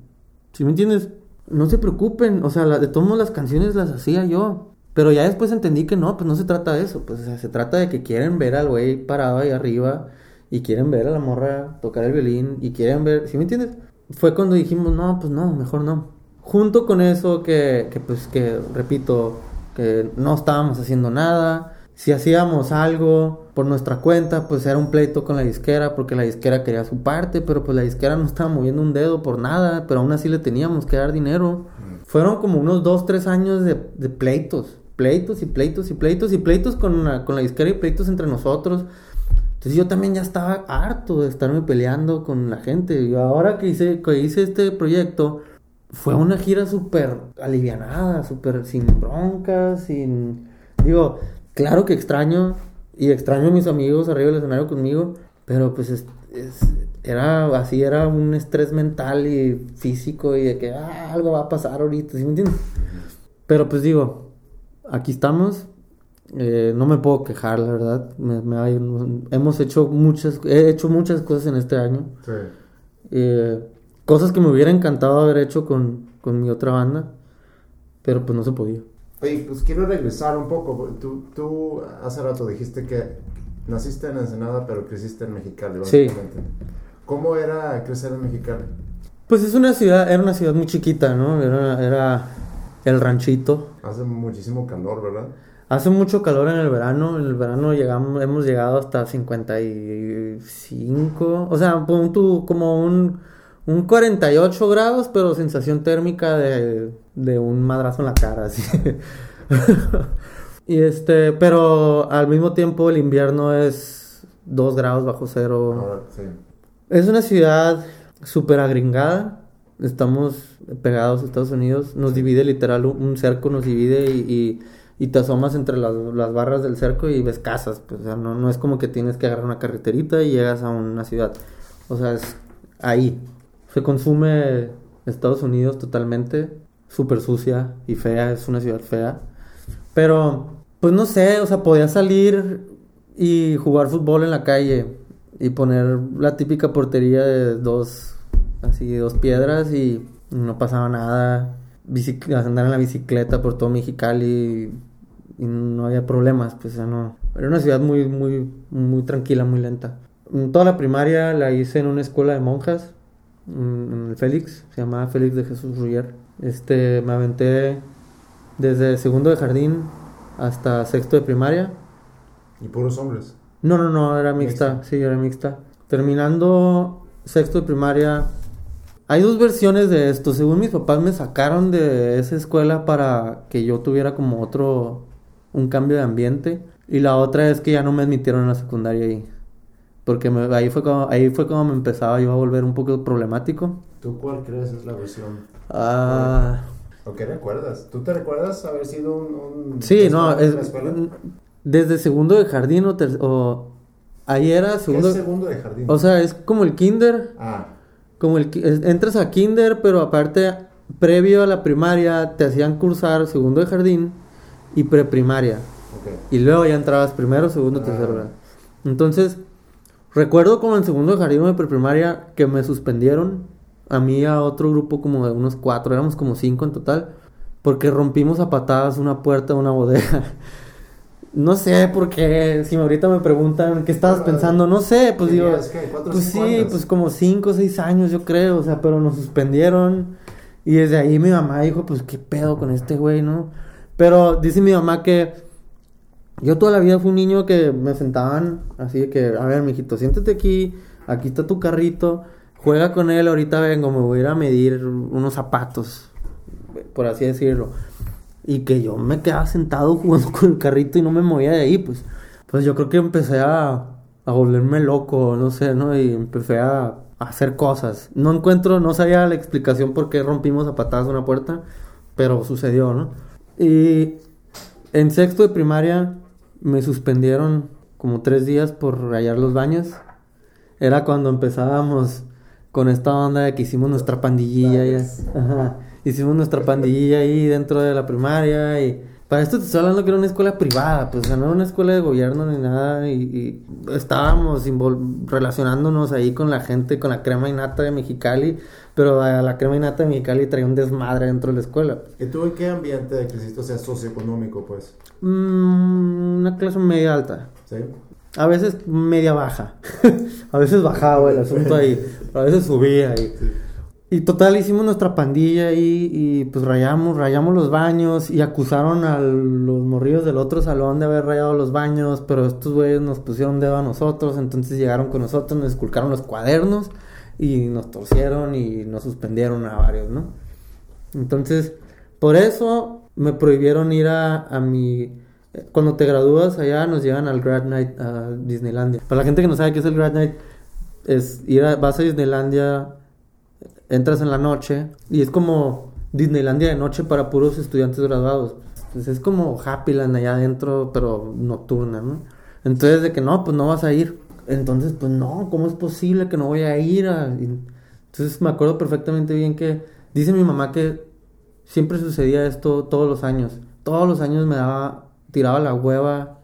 si me entiendes? No se preocupen, o sea, la- de todas modos las canciones las hacía yo. Pero ya después entendí que no, pues no se trata de eso, pues se trata de que quieren ver al güey parado ahí arriba y quieren ver a la morra tocar el violín y quieren ver, ¿sí me entiendes? Fue cuando dijimos, no, pues no, mejor no. Junto con eso que, que pues que, repito, que no estábamos haciendo nada, si hacíamos algo por nuestra cuenta, pues era un pleito con la disquera porque la disquera quería su parte, pero pues la disquera no estaba moviendo un dedo por nada, pero aún así le teníamos que dar dinero. Fueron como unos dos, tres años de, de pleitos, pleitos y pleitos y pleitos y pleitos con la, con la disquera y pleitos entre nosotros. Entonces yo también ya estaba harto de estarme peleando con la gente. Y ahora que hice, que hice este proyecto, fue una gira súper alivianada, súper sin broncas, sin... Digo, claro que extraño y extraño a mis amigos arriba del escenario conmigo, pero pues es, es- era así, era un estrés mental y físico y de que "Ah, algo va a pasar ahorita, ¿sí me entiendes? Pero pues digo, aquí estamos, eh, no me puedo quejar, la verdad. Me- me hemos hecho muchas, he hecho muchas cosas en este año. Sí. Eh, cosas que me hubiera encantado haber hecho con, con mi otra banda, pero pues no se podía. Oye, pues quiero regresar un poco. Tú, tú hace rato dijiste que naciste en Ensenada, pero creciste en Mexicali, Sí. ¿Cómo era crecer en Mexicali? Pues es una ciudad, era una ciudad muy chiquita, ¿no? Era, era el ranchito. Hace muchísimo calor, ¿verdad? Hace mucho calor en el verano, en el verano llegamos, hemos llegado hasta 55, o sea, tú como un, un 48 grados, pero sensación térmica de, de un madrazo en la cara, así. *laughs* y este, pero al mismo tiempo el invierno es 2 grados bajo cero. Ahora, sí. Es una ciudad súper agringada. Estamos pegados a Estados Unidos. Nos divide literal un, un cerco, nos divide y, y- y te asomas entre las, las barras del cerco y ves casas. Pues, o sea, no, no es como que tienes que agarrar una carreterita y llegas a una ciudad. O sea, es ahí. Se consume Estados Unidos totalmente. Súper sucia y fea. Es una ciudad fea. Pero, pues no sé, o sea, podía salir y jugar fútbol en la calle y poner la típica portería de dos, así, dos piedras y no pasaba nada. Bicic- andar en la bicicleta por todo Mexicali y, no había problemas, pues, no. Era una ciudad muy, muy, muy tranquila, muy lenta. Toda la primaria la hice en una escuela de monjas, en el Félix, se llamaba Félix de Jesús Ruyer. Este, me aventé desde segundo de jardín hasta sexto de primaria. Y puros hombres. No, no, no, era mixta, Mixta. sí, era mixta. Terminando sexto de primaria, hay dos versiones de esto. Según mis papás me sacaron de esa escuela para que yo tuviera como otro, un cambio de ambiente. Y la otra es que ya no me admitieron en la secundaria ahí. Porque me- ahí, fue como, ahí fue como me empezaba yo a volver un poco problemático. ¿Tú cuál crees es la versión? Ah, ¿O qué recuerdas? ¿Tú te recuerdas haber sido un... un Sí, no, es, desde segundo de jardín o, ter- o ahí era ¿Qué segundo, es segundo de jardín? o sea, es como el kinder, Ah, como el es- entras a kinder, pero aparte previo a la primaria te hacían cursar segundo de jardín y preprimaria. ok. Y luego ya entrabas primero, segundo, Ah. tercero. grado. Entonces, recuerdo como en segundo de jardín de preprimaria que me suspendieron a mí y a otro grupo como de unos cuatro, éramos como cinco en total, porque rompimos a patadas una puerta de una bodega. *laughs* No sé por qué, si ahorita me preguntan qué estabas pensando, no sé, pues digo, ¿Tenías qué, cuatro o pues sí, años? pues como cinco o seis años yo creo, o sea, pero nos suspendieron y desde ahí mi mamá dijo, pues qué pedo con este güey, ¿no? Pero dice mi mamá que yo toda la vida fui un niño que me sentaban así de que, a ver, mijito, siéntate aquí, aquí está tu carrito, juega con él, ahorita vengo, me voy a ir a medir unos zapatos, por así decirlo. Y que yo me quedaba sentado *laughs* jugando con el carrito y no me movía de ahí, pues. Pues yo creo que empecé a, a volverme loco, no sé, ¿no? Y empecé a, a hacer cosas. No encuentro, no sabía la explicación por qué rompimos a patadas una puerta, pero sucedió, ¿no? Y en sexto de primaria me suspendieron como tres días por rayar los baños. Era cuando empezábamos con esta onda de que hicimos nuestra pandillilla. Ajá. Hicimos nuestra pandillilla ahí dentro de la primaria y... Para esto te estoy hablando que era una escuela privada, pues o sea, no era una escuela de gobierno ni nada y, y estábamos relacionándonos ahí con la gente, con la crema innata de Mexicali, pero a la crema innata de Mexicali traía un desmadre dentro de la escuela. ¿Y tú en qué ambiente creciste? O sea, socioeconómico, pues. Mm, una clase media alta. ¿Sí? A veces media baja. *laughs* a veces bajaba el asunto ahí. A veces subía ahí. Sí. Y total, hicimos nuestra pandilla ahí y pues rayamos, rayamos los baños y acusaron a los morrillos del otro salón de haber rayado los baños, pero estos güeyes nos pusieron dedo a nosotros, entonces llegaron con nosotros, nos esculcaron los cuadernos y nos torcieron y nos suspendieron a varios, ¿no? Entonces, por eso me prohibieron ir a, a mi... Cuando te gradúas allá nos llevan al Grad Night a Disneylandia. Para la gente que no sabe qué es el Grad Night, es ir a, vas a Disneylandia, entras en la noche y es como Disneylandia de noche para puros estudiantes graduados. Pues es como Happyland allá adentro, pero nocturna, ¿no? Entonces de que no, pues no vas a ir. Entonces, pues no, ¿cómo es posible que no voy a ir? Entonces me acuerdo perfectamente bien que dice mi mamá que siempre sucedía esto todos los años. Todos los años me daba, tiraba la hueva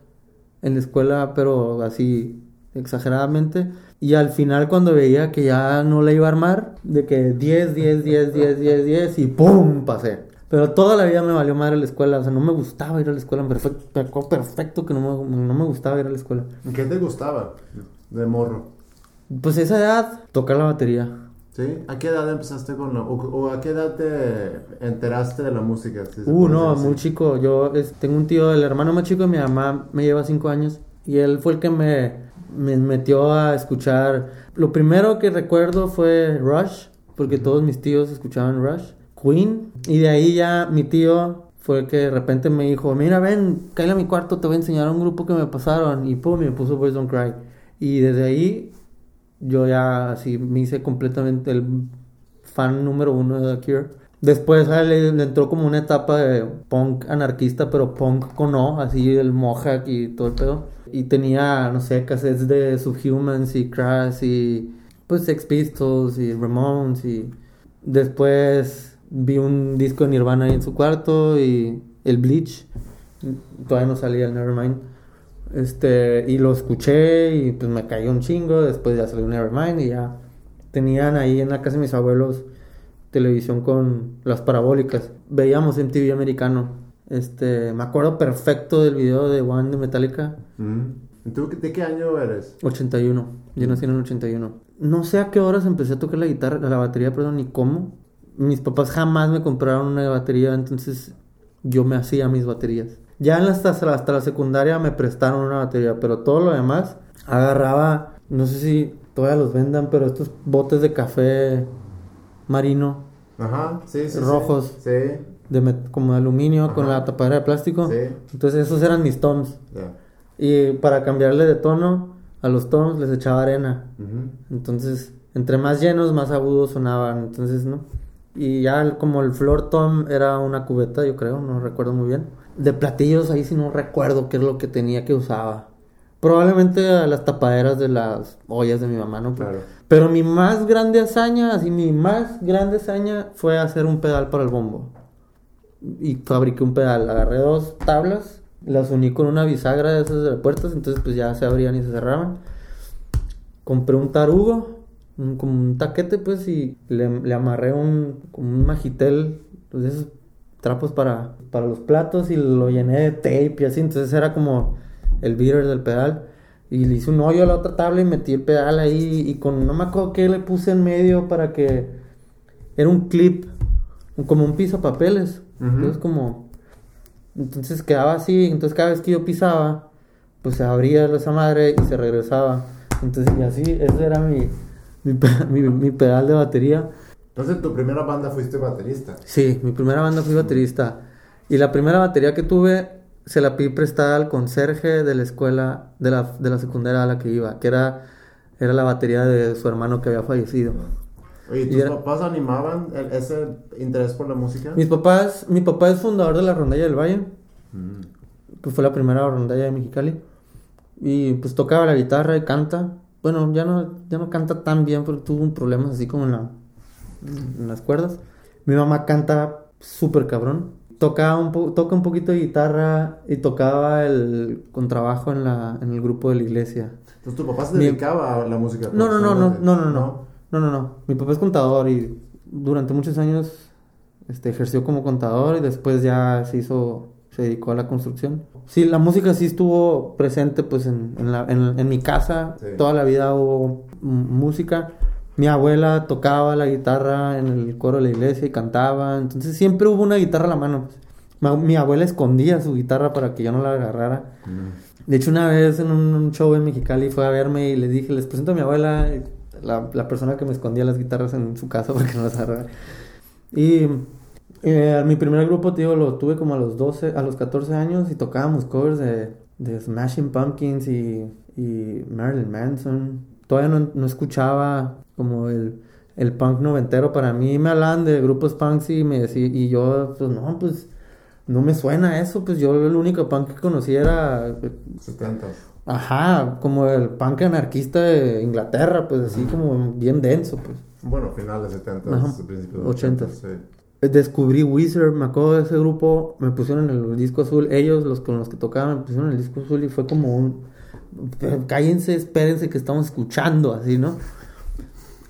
en la escuela, pero así exageradamente. Y al final cuando veía que ya no la iba a armar, de que 10, 10, 10, 10, 10, 10 y ¡pum! pasé. Pero toda la vida me valió madre la escuela, o sea, no me gustaba ir a la escuela, perfecto, perfecto que no me, no me gustaba ir a la escuela. ¿Qué te gustaba de morro? Pues esa edad, tocar la batería. ¿Sí? ¿A qué edad empezaste con la... o, o a qué edad te enteraste de la música? si Uh, no, muy chico. Yo es- tengo un tío, el hermano más chico de mi mamá, me lleva cinco años. Y él fue el que me, me metió a escuchar. Lo primero que recuerdo fue Rush, porque todos mis tíos escuchaban Rush. Queen. Y de ahí ya mi tío fue el que de repente me dijo, mira, ven, cállate a mi cuarto, te voy a enseñar un grupo que me pasaron. Y pum, me puso Boys Don't Cry. Y desde ahí yo ya así me hice completamente el fan número uno de The Cure. Después a él le, le entró como una etapa de punk anarquista, pero punk con O, así el Mohawk y todo el pedo. Y tenía, no sé, cassettes de Subhumans y Crash y pues Sex Pistols y Ramones y después vi un disco de Nirvana ahí en su cuarto y el Bleach. Todavía no salía el Nevermind. Este, y lo escuché y pues me cayó un chingo. Después ya salió Nevermind y ya tenían ahí en la casa de mis abuelos televisión con las parabólicas. Veíamos MTV americano. Este, me acuerdo perfecto del video de One de Metallica. Mm. ¿Tú de qué año eres? 81. Yo nací en el 81. No sé a qué horas empecé a tocar la guitarra, la batería, perdón, ni cómo. Mis papás jamás me compraron una batería, entonces yo me hacía mis baterías. Ya en la, hasta, hasta la secundaria me prestaron una batería, pero todo lo demás agarraba, no sé si todavía los vendan, pero estos botes de café marino, Ajá, sí. Rojos. Sí, de como de aluminio con la tapadera de plástico. Sí. Entonces esos eran mis toms. Y para cambiarle de tono a los toms les echaba arena. Entonces, entre más llenos, más agudos sonaban. Entonces, ¿no? Y ya el- como el floor tom era una cubeta, yo creo, no recuerdo muy bien. De platillos ahí sí no recuerdo qué es lo que tenía que usaba. Probablemente a las tapaderas de las ollas de mi mamá, ¿no? Claro. Pero mi más grande hazaña, así mi más grande hazaña fue hacer un pedal para el bombo. Y fabriqué un pedal. Agarré dos tablas, las uní con una bisagra de esas de puertas, entonces pues ya se abrían y se cerraban. Compré un tarugo, un- como un taquete pues, y le, le amarré un, como un magitel, pues, esos trapos para, para los platos y lo llené de tape y así, entonces era como el beater del pedal. Y le hice un hoyo a la otra tabla y metí el pedal ahí y con no me acuerdo qué le puse en medio para que era un clip, como un piso papeles. Ujú. Entonces como entonces quedaba así, entonces cada vez que yo pisaba, pues se abría esa madre y se regresaba. Entonces y así, ese era mi mi, *laughs* mi, mi pedal de batería. Entonces, tu primera banda fuiste baterista. Sí, mi primera banda fui baterista. Y la primera batería que tuve se la pedí prestada al conserje de la escuela, de la, de la secundaria a la que iba, que era, era la batería de su hermano que había fallecido. Oye, Y ¿tus era- papás animaban el- ese interés por la música? Mis papás, mi papá es fundador de la Rondalla del Valle, Mm. que fue la primera rondalla de Mexicali. Y pues tocaba la guitarra y canta. Bueno, ya no, ya no canta tan bien porque tuvo un problemas así como en, la, en las cuerdas. Mi mamá canta súper cabrón. Tocaba un po- toca un poquito de guitarra y tocaba el contrabajo en, la, en el grupo de la iglesia. Entonces, tu papá se Mi- dedicaba a la música. No, no, no, no, no, no, no, no, no, no. Mi papá es contador y durante muchos años este, ejerció como contador y después ya se hizo, se dedicó a la construcción. Sí, la música sí estuvo presente pues en, en, la- en- en mi casa, Sí. toda la vida hubo música. Mi abuela tocaba la guitarra en el coro de la iglesia y cantaba, entonces siempre hubo una guitarra a la mano. Ma- Mi abuela escondía su guitarra para que yo no la agarrara. Mm. De hecho, una vez en un, show en Mexicali fue a verme y le dije, les presento a mi abuela, la, la persona que me escondía las guitarras en su casa *laughs* para que no las agarrara. Y eh, mi primer grupo, tío, lo tuve como a los 12, a los 14 años y tocábamos covers de, de Smashing Pumpkins y, y Marilyn Manson. Todavía no, no escuchaba como el, el punk noventero. Para mí me hablaban de grupos punks y, me decía, y yo, pues no, pues no me suena eso. Pues yo el único punk que conocía era 70. Ajá, como el punk anarquista de Inglaterra, pues así como bien denso, pues. Bueno, finales 70, Ajá. principios de 80. 80. Sí. Descubrí Wizard, me acuerdo de ese grupo, me pusieron en el disco azul, ellos, los con los que tocaban, me pusieron en el disco azul y fue como un... "Pero Cállense, espérense que estamos escuchando, así, ¿no?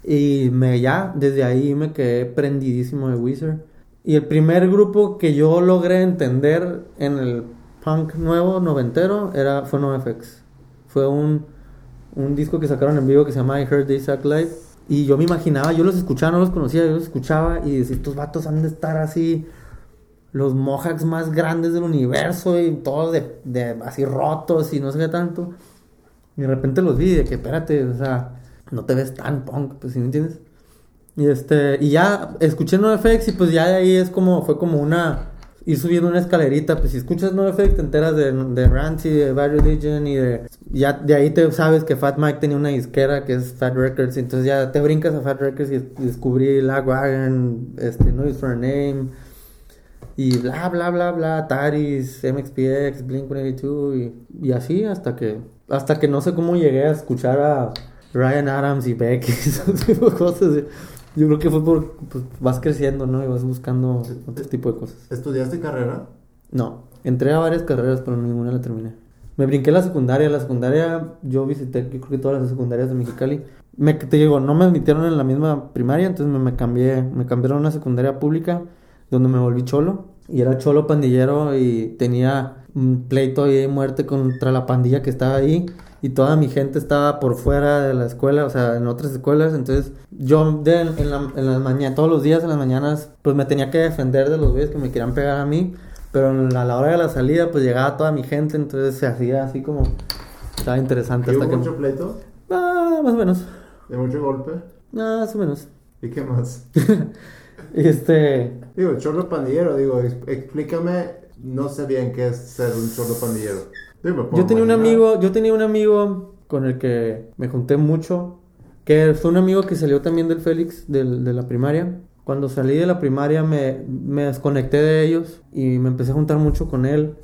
Y me ya, desde ahí me quedé prendidísimo de Wizard. Y el primer grupo que yo logré entender en el punk nuevo, noventero, era, fue NoFX. Fue un, un disco que sacaron en vivo que se llama I Heard They Suck Live. Y yo me imaginaba, yo los escuchaba, no los conocía, yo los escuchaba y decía, estos vatos han de estar así, los mohawks más grandes del universo y todos de, de así rotos y no sé qué tanto. Y de repente los vi de que, espérate, o sea, no te ves tan punk, pues, ¿sí me entiendes? Y este, y ya escuché NoFX y pues ya de ahí es como, fue como una, ir subiendo una escalerita, pues si escuchas NoFX te enteras de, de Rancid, de Bad Religion y de, ya de ahí te sabes que Fat Mike tenía una disquera que es Fat Records, entonces ya te brincas a Fat Records y descubrí Lagwagon, este, No Use for a Name, y bla bla bla bla, Ataris, MXPX, Blink-182 y, y así hasta que hasta que no sé cómo llegué a escuchar a Ryan Adams y Beck *laughs* y de cosas. Yo creo que fue por pues, vas creciendo, ¿no? Y vas buscando otro tipo de cosas. ¿Estudiaste carrera? No, entré a varias carreras, pero ninguna la terminé. Me brinqué la secundaria. La secundaria, yo visité, yo creo que todas las secundarias de Mexicali. Me, te digo, no me admitieron en la misma primaria, entonces me, me cambié, me cambiaron a una secundaria pública donde me volví cholo. Y era cholo pandillero y tenía un pleito de muerte contra la pandilla que estaba ahí. Y toda mi gente estaba por fuera de la escuela, o sea, en otras escuelas. Entonces, yo de- en, la, en las mañanas, todos los días en las mañanas, pues me tenía que defender de los güeyes que me querían pegar a mí. Pero a la hora de la salida, pues llegaba toda mi gente, entonces se hacía así como. Estaba interesante ¿Y hasta hubo que. mucho pleito? Ah, más o menos. ¿De mucho golpe? Más o menos. ¿Y qué más? *laughs* Este. Digo, chorro pandillero, digo, ex- explícame, no sé bien qué es ser un chorro pandillero. Puedo Yo tenía un amigo, yo tenía un amigo con el que me junté mucho, que fue un amigo que salió también del Félix, del- de la primaria. Cuando salí de la primaria me, me desconecté de ellos y me empecé a juntar mucho con él.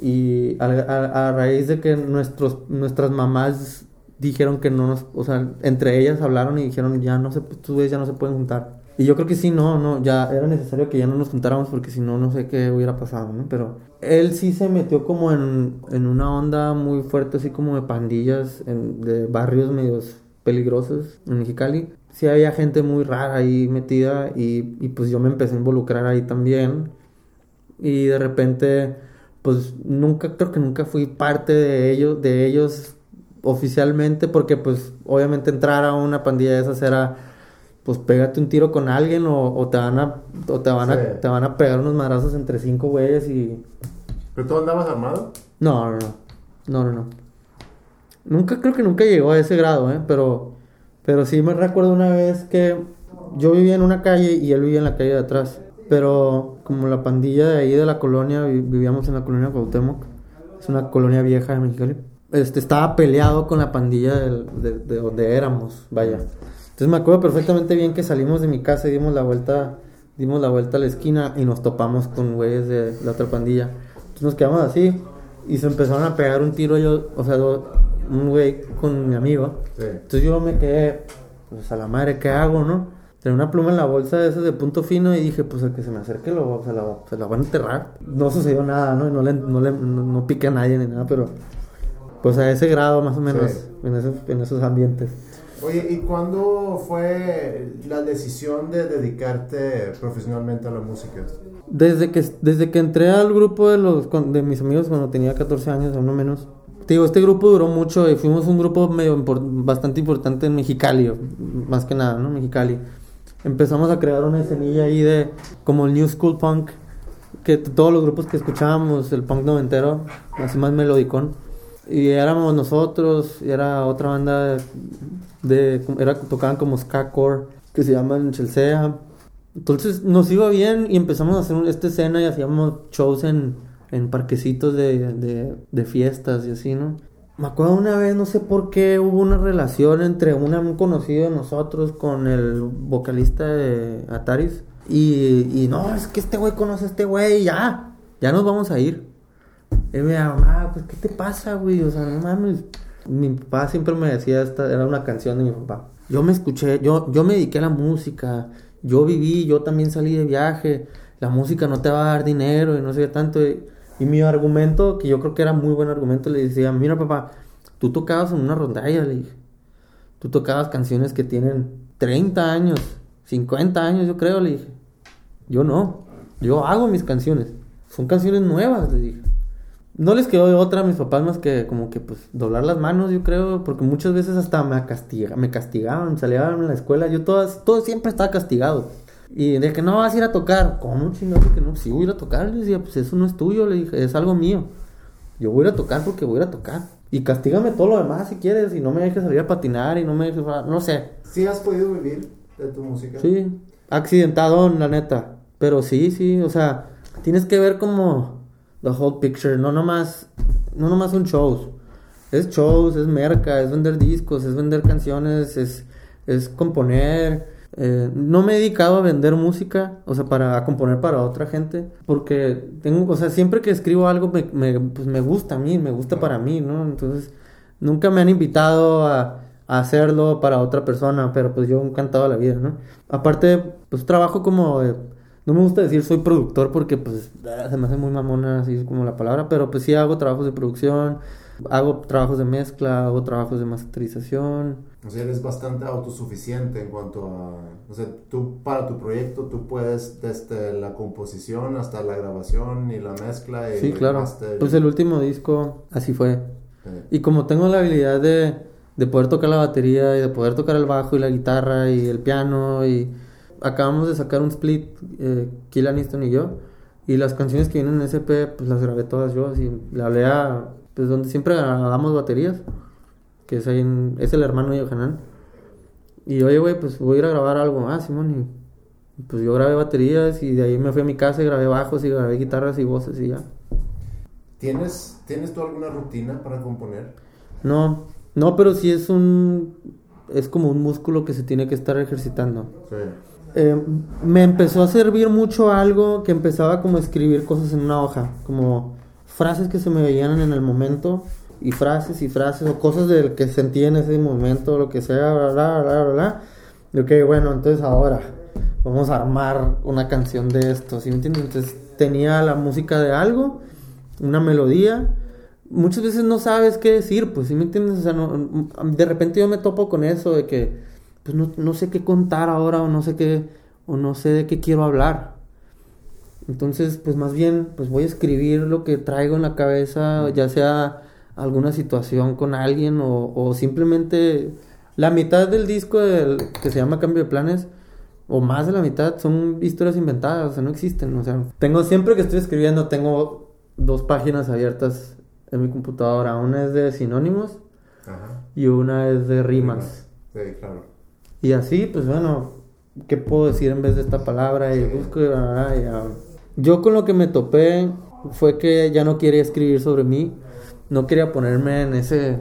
Y a, a- a raíz de que nuestros, nuestras mamás dijeron que no nos, o sea, entre ellas hablaron y dijeron ya no se, ustedes ya no se pueden juntar. Y yo creo que sí, no, no, ya era necesario que ya no nos juntáramos porque si no, no sé qué hubiera pasado, ¿no? Pero él sí se metió como en, en una onda muy fuerte, así como de pandillas, en- de barrios medios peligrosos en Mexicali. Sí había gente muy rara ahí metida y, y pues yo me empecé a involucrar ahí también. Y de repente, pues nunca, creo que nunca fui parte de ellos, de ellos oficialmente, porque pues obviamente entrar a una pandilla de esas era, pues pégate un tiro con alguien o, o te van a, o te van Sí. a, te van a pegar unos madrazos entre cinco güeyes y... ¿Pero tú andabas armado? No, no, no, no, no, no. Nunca, creo que nunca llegó a ese grado, ¿eh? Pero, pero sí me recuerdo una vez que yo vivía en una calle y él vivía en la calle de atrás. Pero como la pandilla de ahí de la colonia, vi- vivíamos en la colonia Cuauhtémoc, es una colonia vieja de Mexicali, este, estaba peleado con la pandilla de, de donde éramos, vaya. Entonces me acuerdo perfectamente bien que salimos de mi casa y dimos la vuelta, dimos la vuelta a la esquina y nos topamos con güeyes de la otra pandilla. Entonces nos quedamos así y se empezaron a pegar un tiro yo, o sea, un güey con mi amigo. Sí. Entonces yo me quedé, pues a la madre, ¿qué hago, no? Tenía una pluma en la bolsa de esas de punto fino y dije, pues el que se me acerque lo, se, la, se la van a enterrar. No sucedió nada, ¿no? Y no le, no le, no, no piqué a nadie ni nada, pero pues a ese grado más o menos, Sí. en, esos, en esos ambientes. Oye, ¿y cuándo fue la decisión de dedicarte profesionalmente a la música? Desde que, desde que entré al grupo de, los, de mis amigos cuando tenía 14 años, o no menos. Te digo, este grupo duró mucho y fuimos un grupo medio bastante importante en Mexicali, más que nada, ¿no? Mexicali. Empezamos a crear una escenilla ahí de como el New School Punk, que todos los grupos que escuchábamos, el punk noventero, así más melodicón. Y éramos nosotros, y era otra banda de, era, tocaban como ska core, que se llaman Chelsea. Entonces nos iba bien y empezamos a hacer esta escena y hacíamos shows en, en parquecitos de, de, de fiestas y así, ¿no? Me acuerdo una vez, no sé por qué, hubo una relación entre un conocido de nosotros con el vocalista de Ataris. Y, y no, es que este güey conoce a este güey ya, ya nos vamos a ir. Y me mamá, pues, ¿qué te pasa, güey? O sea, no mames. Mi papá siempre me decía, esta era una canción de mi papá. Yo me escuché, yo, yo me dediqué a la música, yo viví, yo también salí de viaje, la música no te va a dar dinero y no sé qué tanto. Y, mi argumento, que yo creo que era muy buen argumento, le decía, mira papá, tú tocabas en una rondalla, le dije. Tú tocabas canciones que tienen 30 años, 50 años, yo creo, le dije. Yo no, yo hago mis canciones. Son canciones nuevas, le dije. No les quedó de otra a mis papás más que como que pues doblar las manos, yo creo, porque muchas veces hasta me, castiga, me castigaban, salían en la escuela, yo todas, todo siempre estaba castigado. Y de que no vas a ir a tocar, ¿cómo chingados que no? Sí voy a ir a tocar, le decía, pues eso no es tuyo, le dije, es algo mío. Yo voy a ir a tocar porque voy a ir a tocar. Y castígame todo lo demás si quieres, y no me dejes salir a patinar, y no me dejes, no sé. ¿Sí has podido vivir de tu música? Sí, accidentado, la neta. Pero sí, sí, o sea, tienes que ver como the whole picture, no nomás, no nomás son shows. Es shows, es merca, es vender discos, es vender canciones, es, es componer. Eh, no me he dedicado a vender música, o sea, para a componer para otra gente, porque tengo, o sea, siempre que escribo algo me, me, pues me gusta a mí, me gusta para mí, ¿no? Entonces, nunca me han invitado a, a hacerlo para otra persona, pero pues yo encantado de la vida, ¿no? Aparte, pues trabajo como, eh, no me gusta decir soy productor porque pues ah, se me hace muy mamona así como la palabra, pero pues sí hago trabajos de producción, hago trabajos de mezcla, hago trabajos de masterización. O sea, eres bastante autosuficiente en cuanto a... O sea, tú para tu proyecto tú puedes desde la composición hasta la grabación y la mezcla y Sí, el claro. master. Pues el último disco así fue. Y como tengo la habilidad de, de poder tocar la batería y de poder tocar el bajo y la guitarra y el piano y acabamos de sacar un split, eh, Kill Aniston y yo, y las canciones que vienen en SP pues las grabé todas yo, así, le hablé a, pues donde siempre grabamos baterías, que es ahí en- es el hermano de Yohanan, y oye güey, pues voy a ir a grabar algo, ah Simón, y pues yo grabé baterías y de ahí me fui a mi casa y grabé bajos y grabé guitarras y voces y ya. ¿Tienes, ¿Tienes tú alguna rutina para componer? No, no, pero sí es un. Es como un músculo que se tiene que estar ejercitando. Sí. Eh, me empezó a servir mucho algo que empezaba como a escribir cosas en una hoja, como frases que se me veían en el momento y frases y frases o cosas del que sentí en ese momento, lo que sea, bla, bla, bla, bla. Y ok, bueno, entonces ahora vamos a armar una canción de esto, ¿sí me entiendes? Entonces tenía la música de algo, una melodía. Muchas veces no sabes qué decir, pues, ¿sí me entiendes? O sea, no, de repente yo me topo con eso de que pues no, no, sé qué contar ahora o no sé qué, o no sé de qué quiero hablar. Entonces, pues más bien, pues voy a escribir lo que traigo en la cabeza, ya sea alguna situación con alguien o, o simplemente la mitad del disco del, que se llama Cambio de Planes, o más de la mitad, son historias inventadas, o sea, no existen. O sea, tengo siempre que estoy escribiendo, tengo dos páginas abiertas en mi computadora. Una es de sinónimos Ajá. y una es de rimas. Sí, claro. Y así, pues bueno, ¿qué puedo decir en vez de esta palabra? Y busco y, bla, bla, bla, y ya. Yo con lo que me topé fue que ya no quería escribir sobre mí, no quería ponerme en ese,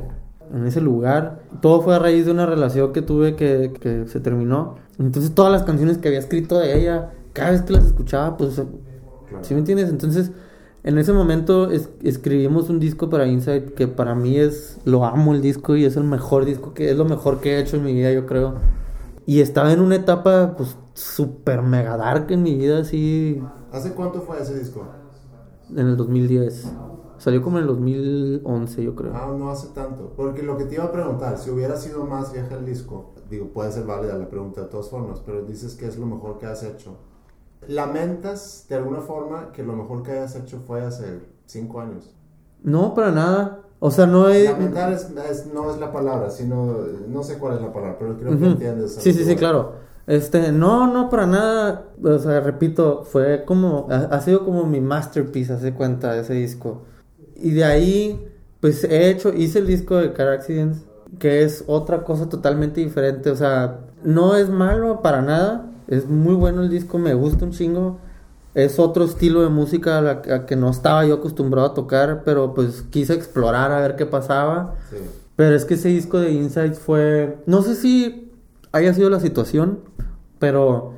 en ese lugar. Todo fue a raíz de una relación que tuve que, que se terminó. Entonces todas las canciones que había escrito de ella, cada vez que las escuchaba, pues. ¿sí me entiendes? Entonces, en ese momento es- escribimos un disco para Insight que para mí es, lo amo el disco y es el mejor disco, que es lo mejor que he hecho en mi vida, yo creo. Y estaba en una etapa, pues, súper mega dark en mi vida, así, ¿Hace cuánto fue ese disco? en el 2010. Salió como en el 2011, yo creo. Ah, no hace tanto. Porque lo que te iba a preguntar, si hubiera sido más vieja el disco, digo, puede ser válida la pregunta de todas formas, pero dices que es lo mejor que has hecho. ¿Lamentas de alguna forma que lo mejor que hayas hecho fue hace cinco años? No, para nada. O sea, no he... Lamentar es, es- no es la palabra, sino, no sé cuál es la palabra, pero creo que entiendes. Sí, sí, sí, claro. Este, no, no, para nada. O sea, repito, fue como, ha, ha sido como mi masterpiece, hace cuenta, ese disco. Y de ahí, pues he hecho, hice el disco de Car Accidents, que es otra cosa totalmente diferente. O sea, no es malo para nada. Es muy bueno el disco, me gusta un chingo. Es otro estilo de música a la a que no estaba yo acostumbrado a tocar, pero pues quise explorar a ver qué pasaba. Sí. Pero es que ese disco de Insights fue. No sé si haya sido la situación, pero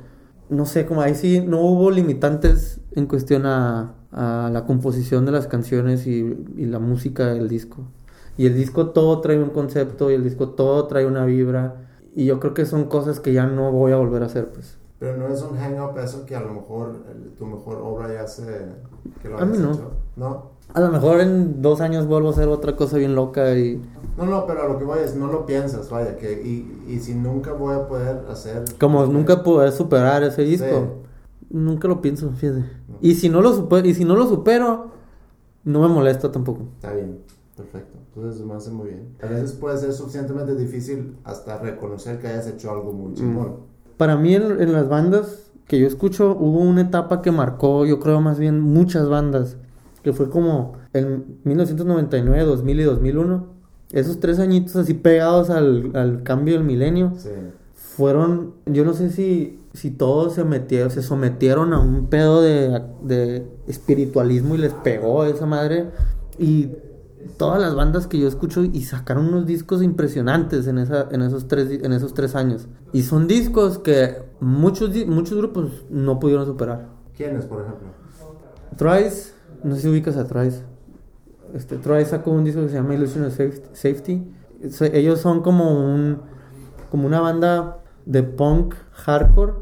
no sé, como ahí sí no hubo limitantes en cuestión a, a la composición de las canciones y, y la música del disco. Y el disco todo trae un concepto y el disco todo trae una vibra. Y yo creo que son cosas que ya no voy a volver a hacer, pues. Pero no es un hang-up eso que a lo mejor el- tu mejor obra ya se... Que lo A mí no. hecho. No. A lo mejor en dos años vuelvo a hacer otra cosa bien loca y... No, no, pero a lo que voy es, no lo piensas, vaya, que y, y si nunca voy a poder hacer... Como nunca poder superar ese disco. Sí. Nunca lo pienso, fíjate. Y si no lo supero, y si no lo supero, no me molesta tampoco. Está bien, perfecto. Entonces me hace muy bien. A veces puede ser suficientemente difícil hasta reconocer que hayas hecho algo muy chingón. Para mí en, en las bandas que yo escucho hubo una etapa que marcó, yo creo más bien muchas bandas, que fue como en 1999, 2000 y 2001. Esos tres añitos así pegados al, al cambio del milenio. Sí. fueron, yo no sé si, si todos se metieron, se sometieron a un pedo de, de espiritualismo y les pegó esa madre. Y todas las bandas que yo escucho y sacaron unos discos impresionantes en, esa, en, esos, tres, en esos tres años. Y son discos que muchos, muchos grupos no pudieron superar. ¿Quiénes, por ejemplo? Thrice, no sé si ubicas a Thrice. Este, Thrice sacó un disco que se llama Illusion of Saf- Safety. Ellos son como un como una banda de punk hardcore,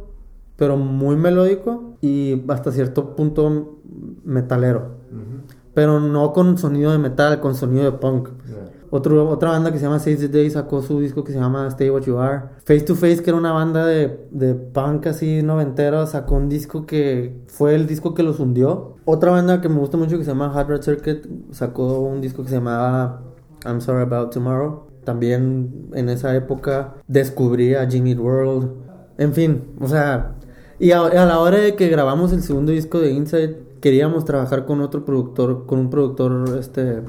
pero muy melódico y hasta cierto punto metalero. Pero no con sonido de metal, con sonido de punk. Otro, otra banda que se llama Save the Day sacó su disco que se llama Stay What You Are. Face to Face, que era una banda de, de punk así noventero, sacó un disco que fue el disco que los hundió. Otra banda que me gusta mucho que se llama Hard Red Circuit sacó un disco que se llamaba I'm Sorry About Tomorrow. También en esa época descubrí a Jimmy World. En fin, o sea, y a, a la hora de que grabamos el segundo disco de Inside, queríamos trabajar con otro productor, con un productor, este,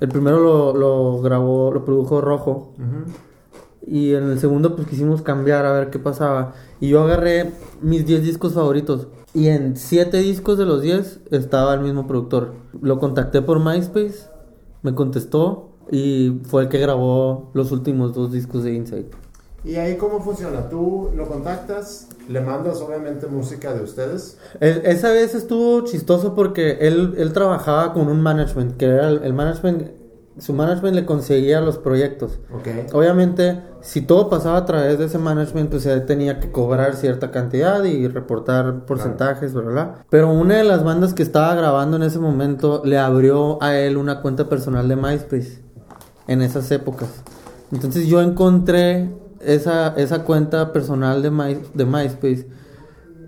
el primero lo, lo grabó, lo produjo Rojo. Y en el segundo pues quisimos cambiar a ver qué pasaba. Y yo agarré mis 10 discos favoritos. Y en 7 discos de los 10 estaba el mismo productor. Lo contacté por MySpace, me contestó y fue el que grabó los últimos dos discos de Inside. ¿Y ahí cómo funciona? Tú lo contactas, le mandas obviamente música de ustedes. El- esa vez estuvo chistoso porque él, él trabajaba con un management, que era el, el management, su management le conseguía los proyectos. Ok. Obviamente, si todo pasaba a través de ese management, pues él tenía que cobrar cierta cantidad y reportar porcentajes, ¿verdad? Pero una de las bandas que estaba grabando en ese momento le abrió a él una cuenta personal de MySpace en esas épocas. Entonces yo encontré esa, esa cuenta personal de, My- de MySpace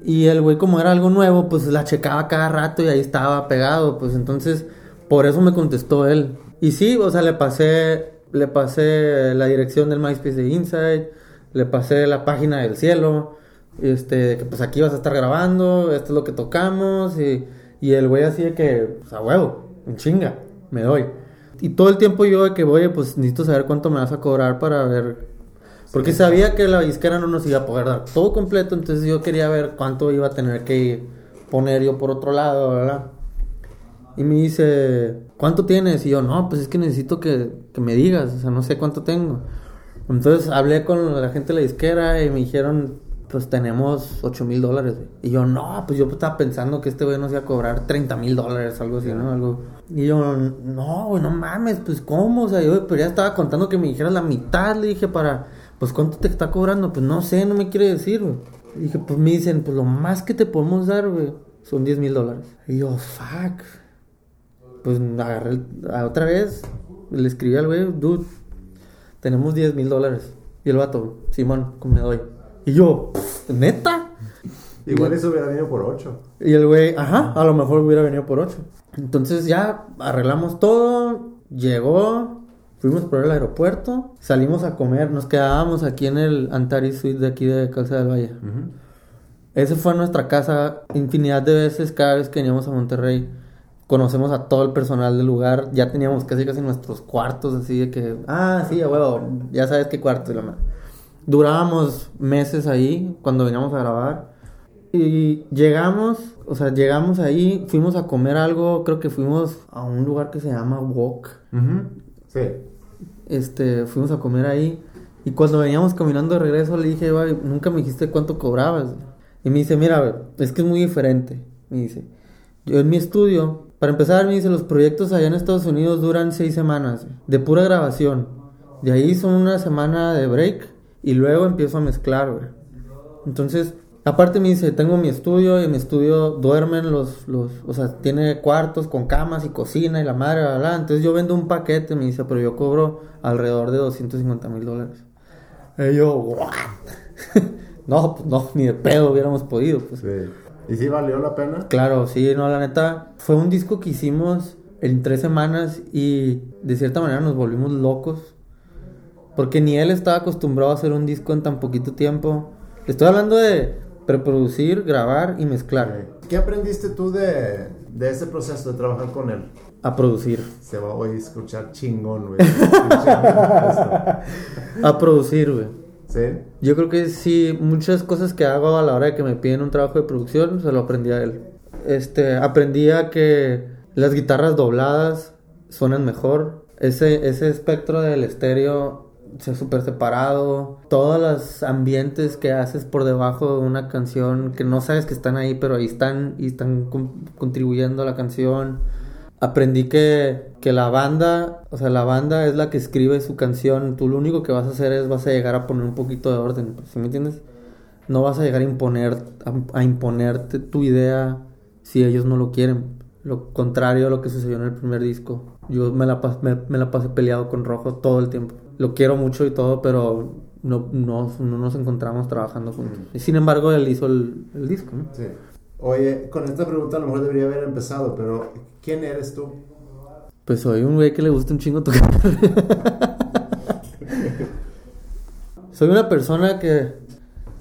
y el güey como era algo nuevo, pues la checaba cada rato y ahí estaba pegado, pues entonces por eso me contestó él. Y sí, o sea, le pasé le pasé la dirección del MySpace de Inside, le pasé la página del cielo, este, que pues aquí vas a estar grabando, esto es lo que tocamos y, y el güey así de que, pues a huevo, en chinga, me doy. Y todo el tiempo yo de que voy, pues necesito saber cuánto me vas a cobrar para ver porque sabía que la disquera no nos iba a poder dar todo completo, entonces yo quería ver cuánto iba a tener que poner yo por otro lado, ¿verdad? Y me dice, ¿cuánto tienes? Y yo, no, pues es que necesito que, que me digas, o sea, no sé cuánto tengo. Entonces hablé con la gente de la disquera y me dijeron, pues tenemos 8 mil dólares. Y yo, no, pues yo estaba pensando que este güey nos iba a cobrar 30 mil dólares, algo así, ¿no? Algo. Y yo, no, güey, no mames, pues cómo, o sea, yo pero ya estaba contando que me dijeras la mitad, le dije, para, pues cuánto te está cobrando, pues no sé, no me quiere decir, güey. Dije, pues me dicen, pues lo más que te podemos dar, güey, son 10 mil dólares. Y yo, fuck. Pues agarré a otra vez, le escribí al güey, dude, tenemos 10 mil dólares. Y el vato, Simón, ¿cómo me doy? Y yo, ¿neta? Igual eso hubiera venido por 8. Y el güey, ajá, a lo mejor hubiera venido por 8. Entonces ya arreglamos todo, llegó, fuimos por el aeropuerto, salimos a comer, nos quedábamos aquí en el Antares Suite de aquí de Calza del Valle. Esa fue nuestra casa infinidad de veces cada vez que veníamos a Monterrey. Conocemos a todo el personal del lugar, ya teníamos casi casi nuestros cuartos así de que, ah, sí, a huevo, ya sabes qué cuarto y la. Durábamos meses ahí cuando veníamos a grabar. Y llegamos, o sea, llegamos ahí, fuimos a comer algo, creo que fuimos a un lugar que se llama Wok. Sí. Este, fuimos a comer ahí. Y cuando veníamos caminando de regreso le dije, "Güey, nunca me dijiste cuánto cobrabas. Y me dice, mira, es que es muy diferente. Me dice, yo en mi estudio, para empezar, me dice, los proyectos allá en Estados Unidos duran seis semanas de pura grabación. De ahí son una semana de break y luego empiezo a mezclar. Entonces, aparte me dice, tengo mi estudio y en mi estudio duermen los, los, o sea, tiene cuartos con camas y cocina y la madre, bla, bla. Entonces yo vendo un paquete, me dice, pero yo cobro alrededor de 250 mil dólares. Y yo, ¿what? *laughs* no, pues no, ni de pedo hubiéramos podido, pues. Sí. ¿Y si valió la pena? Claro, sí, no, la neta, fue un disco que hicimos en tres semanas y de cierta manera nos volvimos locos. Porque ni él estaba acostumbrado a hacer un disco en tan poquito tiempo. Estoy hablando de preproducir, grabar y mezclar. ¿Qué aprendiste tú de, de ese proceso de trabajar con él? A producir. Se va hoy a escuchar chingón, güey. *laughs* A producir, güey. ¿Sí? Yo creo que sí, muchas cosas que hago a la hora de que me piden un trabajo de producción, se lo aprendí a él. Este, aprendí a que las guitarras dobladas suenan mejor. Ese, ese espectro del estéreo súper separado. Todos los ambientes que haces por debajo de una canción que no sabes que están ahí, pero ahí están y están con- contribuyendo a la canción. Aprendí que, que la banda, o sea, la banda es la que escribe su canción. Tú lo único que vas a hacer es vas a llegar a poner un poquito de orden, ¿sí me entiendes? No vas a llegar a imponer, a, imponerte tu idea si ellos no lo quieren. Lo contrario a lo que sucedió en el primer disco. Yo me la, me, me la pasé peleado con Rojo todo el tiempo. Lo quiero mucho y todo, pero no, no, no nos encontramos trabajando juntos. Y sin embargo, él hizo el, el disco, ¿no? Sí. Oye, con esta pregunta a lo mejor debería haber empezado, pero ¿quién eres tú? Pues soy un güey que le gusta un chingo tocar. *laughs* soy una persona que,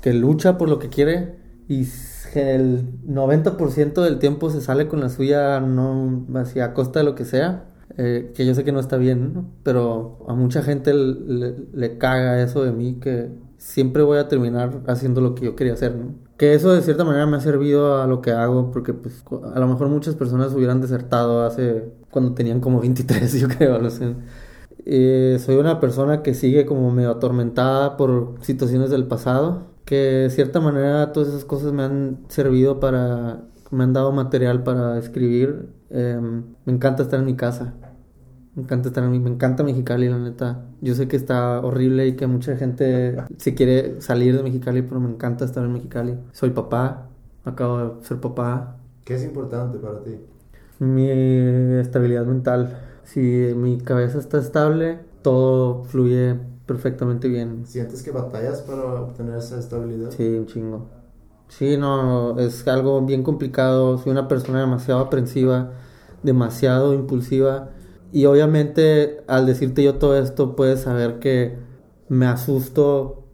que lucha por lo que quiere y el 90% del tiempo se sale con la suya, no así a costa de lo que sea. Eh, que yo sé que no está bien, ¿no? pero a mucha gente le, le- caga eso de mí que siempre voy a terminar haciendo lo que yo quería hacer, ¿no? Que eso de cierta manera me ha servido a lo que hago porque pues a lo mejor muchas personas hubieran desertado hace cuando tenían como 23, *laughs* yo creo, no sé. Eh, soy una persona que sigue como medio atormentada por situaciones del pasado, que de cierta manera todas esas cosas me han servido para, me han dado material para escribir. Em, me encanta estar en mi casa. Me encanta estar en mi, me encanta Mexicali, la neta. Yo sé que está horrible y que mucha gente se quiere salir de Mexicali, pero me encanta estar en Mexicali. Soy papá, acabo de ser papá. ¿Qué es importante para ti? Mi estabilidad mental. Si mi cabeza está estable, todo fluye perfectamente bien. ¿Sientes que batallas para obtener esa estabilidad? Sí, un chingo. Sí, no, es algo bien complicado. Soy una persona demasiado aprensiva, demasiado impulsiva. Y obviamente al decirte yo todo esto, puedes saber que me asusto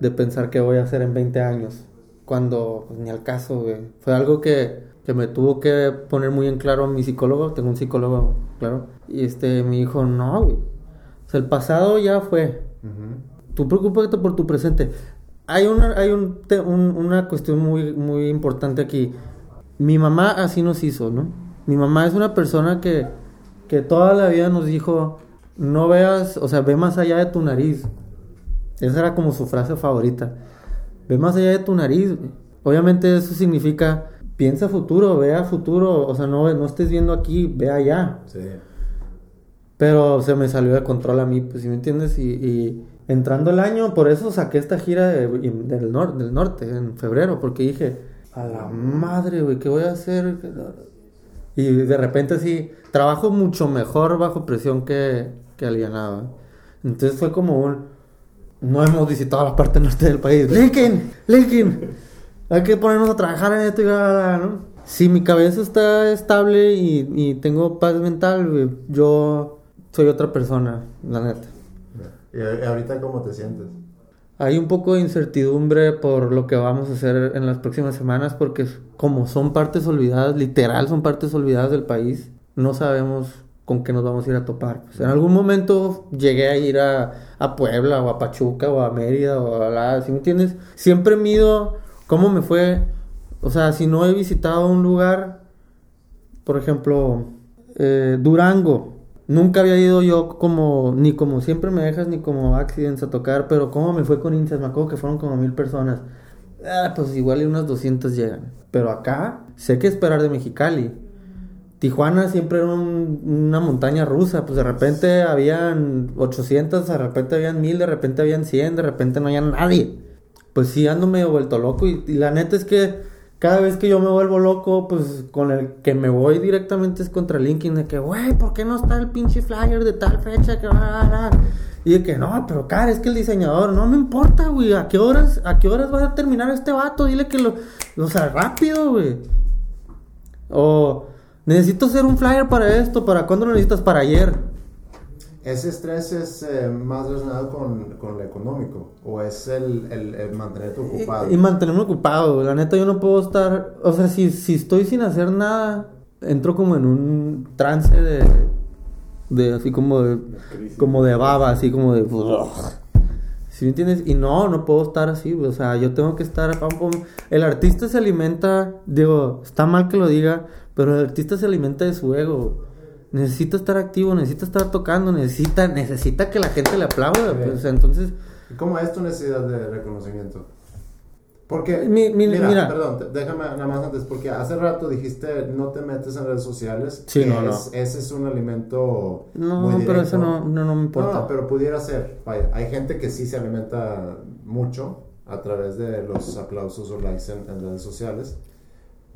de pensar qué voy a hacer en 20 años. Cuando pues, ni al caso, güey. Fue algo que, que me tuvo que poner muy en claro mi psicólogo. Tengo un psicólogo, claro. Y este me dijo, no, güey. O sea, el pasado ya fue. Ujú. Tú preocúpate por tu presente. Hay una, hay un, un- una cuestión muy, muy importante aquí. Mi mamá así nos hizo, ¿no? Mi mamá es una persona que, que toda la vida nos dijo, no veas, o sea, ve más allá de tu nariz. Esa era como su frase favorita. Ve más allá de tu nariz. Obviamente eso significa, piensa futuro, ve a futuro. O sea, no, no estés viendo aquí, ve allá. Sí. Pero se me salió de control a mí, pues, ¿sí me entiendes? Y, y entrando el año, por eso saqué esta gira de- del, nor- del norte en febrero, porque dije, a la madre, güey, ¿qué voy a hacer? Y de repente sí, trabajo mucho mejor bajo presión que, que alienado. ¿eh? Entonces fue como un, no hemos visitado la parte norte del país. Lincoln, Lincoln, hay que ponernos a trabajar en esto y bla, bla, bla", ¿no? Si mi cabeza está estable y, y tengo paz mental, yo soy otra persona, la neta. ¿Y ahorita cómo te sientes? Hay un poco de incertidumbre por lo que vamos a hacer en las próximas semanas porque como son partes olvidadas, literal son partes olvidadas del país, no sabemos con qué nos vamos a ir a topar. Pues, en algún momento llegué a ir a, a Puebla o a Pachuca o a Mérida o a la... ¿Sí me entiendes? Siempre mido cómo me fue. O sea, si no he visitado un lugar, por ejemplo, eh, Durango. Nunca había ido yo como, ni como siempre me dejas, ni como accidents a tocar, pero cómo me fue con Inchas, me acuerdo que fueron como mil personas. Ah, pues igual y unas 200 llegan. Pero acá, sé que esperar de Mexicali. Tijuana siempre era un- una montaña rusa, pues de repente habían 800, de repente habían 1000, de repente habían 100, de repente no había nadie. Pues sí, ando medio vuelto loco y, y la neta es que cada vez que yo me vuelvo loco, pues con el que me voy directamente es contra LinkedIn, de que, güey, ¿por qué no está el pinche flyer de tal fecha? Que bla?" Y de que, no, pero cara, es que el diseñador, no me importa, güey, ¿a qué horas, a qué horas va a terminar este vato? Dile que lo, o sea, rápido, güey. O necesito hacer un flyer para esto, ¿para cuándo lo necesitas? Para ayer. ¿Ese estrés es eh, más relacionado con, con lo económico? ¿O es el, el, el mantenerte ocupado? Y, y mantenerme ocupado, la neta yo no puedo estar, o sea, si, si estoy sin hacer nada, entro como en un trance de, de así como de, como de baba, así como de... ¿Sí me entiendes? Y no, no puedo estar así, o sea, yo tengo que estar... pam, pam. El artista se alimenta, digo, está mal que lo diga, pero el artista se alimenta de su ego. Necesita estar activo, necesita estar tocando, necesita, necesita que la gente le aplauda, pues, entonces... ¿Y ¿Cómo es tu necesidad de reconocimiento? Porque, Mi- mi- mira, mira. perdón, déjame nada más antes, porque hace rato dijiste no te metes en redes sociales. Sí, no. Ese es un alimento No, muy pero eso no, no, no me importa. No, pero pudiera ser. Vaya, hay gente que sí se alimenta mucho a través de los aplausos o likes en, en redes sociales.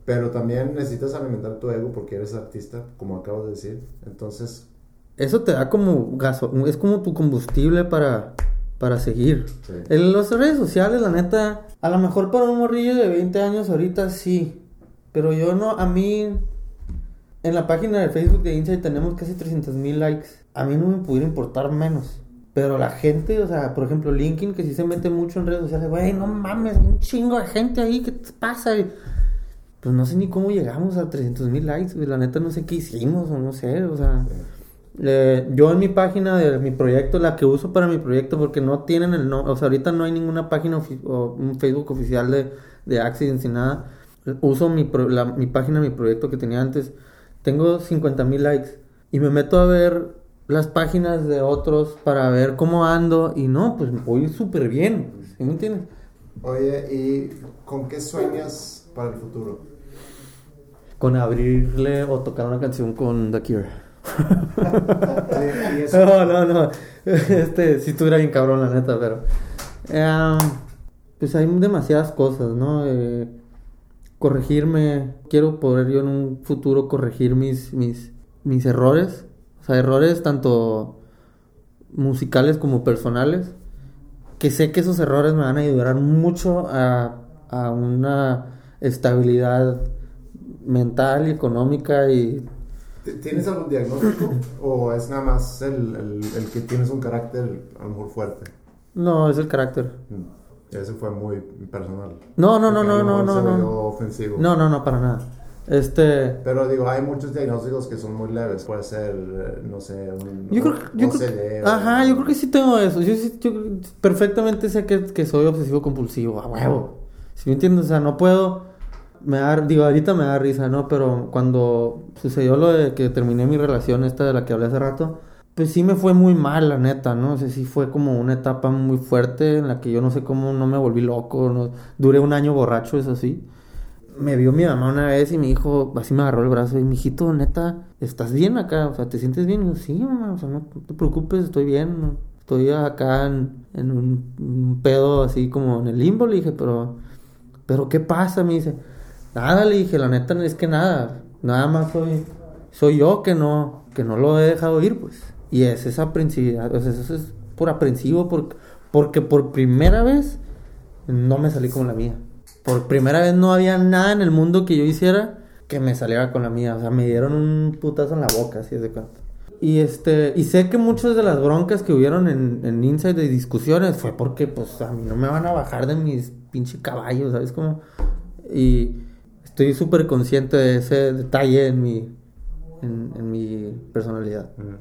Pero también necesitas alimentar tu ego porque eres artista, como acabo de decir. Entonces, Eso te da como gaso, es como tu combustible para, para seguir. Sí. En las redes sociales, la neta, a lo mejor para un morrillo de 20 años ahorita sí. Pero yo no, a mí, en la página de Facebook de Insight tenemos casi 300 mil likes. A mí no me pudiera importar menos. Pero la gente, o sea, por ejemplo, LinkedIn, que sí se mete mucho en redes sociales, güey, no mames, un chingo de gente ahí, ¿qué te pasa? Y, pues no sé ni cómo llegamos a 300 mil likes, güey, la neta no sé qué hicimos, o no sé, o sea... Eh, yo en mi página de mi proyecto, la que uso para mi proyecto, porque no tienen el no, o sea, ahorita no hay ninguna página o un Facebook oficial de, de Accidents ni nada. Uso mi, pro- la- mi página, mi proyecto que tenía antes. Tengo 50 mil likes y me meto a ver las páginas de otros para ver cómo ando y no, pues voy súper bien, ¿sí me entiendes? Oye, ¿y con qué sueñas para el futuro? Con abrirle o tocar una canción con The Cure. *laughs* No, no, no. *laughs* Este, si estuviera bien cabrón, la neta, pero. eh, pues hay demasiadas cosas, ¿no? Eh, corregirme. Quiero poder yo en un futuro corregir mis, mis, mis errores. O sea, errores tanto musicales como personales. Que sé que esos errores me van a ayudar mucho a, a una estabilidad mental y económica y ¿T- ¿Tienes algún diagnóstico? ¿O es nada más el, el, el que tienes un carácter a lo mejor fuerte? no es el carácter Mm. Ese fue muy personal. No, no, no, no, no, no, no. oyó ofensivo. No, no, no, para nada. Este. Pero digo, hay muchos diagnósticos que son muy leves. Puede ser, eh, no sé, un Yo creo, yo creo que, o- ajá, yo creo que sí tengo eso. Yo, yo perfectamente sé que, que soy obsesivo compulsivo, a huevo. Si me entiendes? O sea, no puedo. Me da, digo, ahorita me da risa, ¿no? Pero cuando sucedió lo de que terminé mi relación, esta de la que hablé hace rato, pues sí me fue muy mal, la neta, ¿no? O sea, sí fue como una etapa muy fuerte en la que yo no sé cómo no me volví loco, no, duré un año borracho, eso sí. Me vio mi mamá una vez y me dijo, así me agarró el brazo y mi hijito, neta, ¿estás bien acá? O sea, ¿te sientes bien? Y yo, sí, mamá, o sea, no, te preocupes, estoy bien. no- Estoy acá en, en un, un pedo así como en el limbo, le dije, pero, pero ¿qué pasa? Me dice, nada, le dije, la neta es que nada, nada más soy, soy yo que no, que no lo he dejado ir, pues. Y es esa aprensividad, o sea, eso es por aprensivo, por- porque por primera vez no me salí con la mía. Por primera vez no había nada en el mundo que yo hiciera que me saliera con la mía. O sea, me dieron un putazo en la boca, así de cuenta. Y este, y sé que muchas de las broncas que hubieron en, en Inside de discusiones fue porque, pues, a mí no me van a bajar de mis pinche caballos, ¿sabes cómo? Y estoy súper consciente de ese detalle en mi, en, en mi personalidad Mm.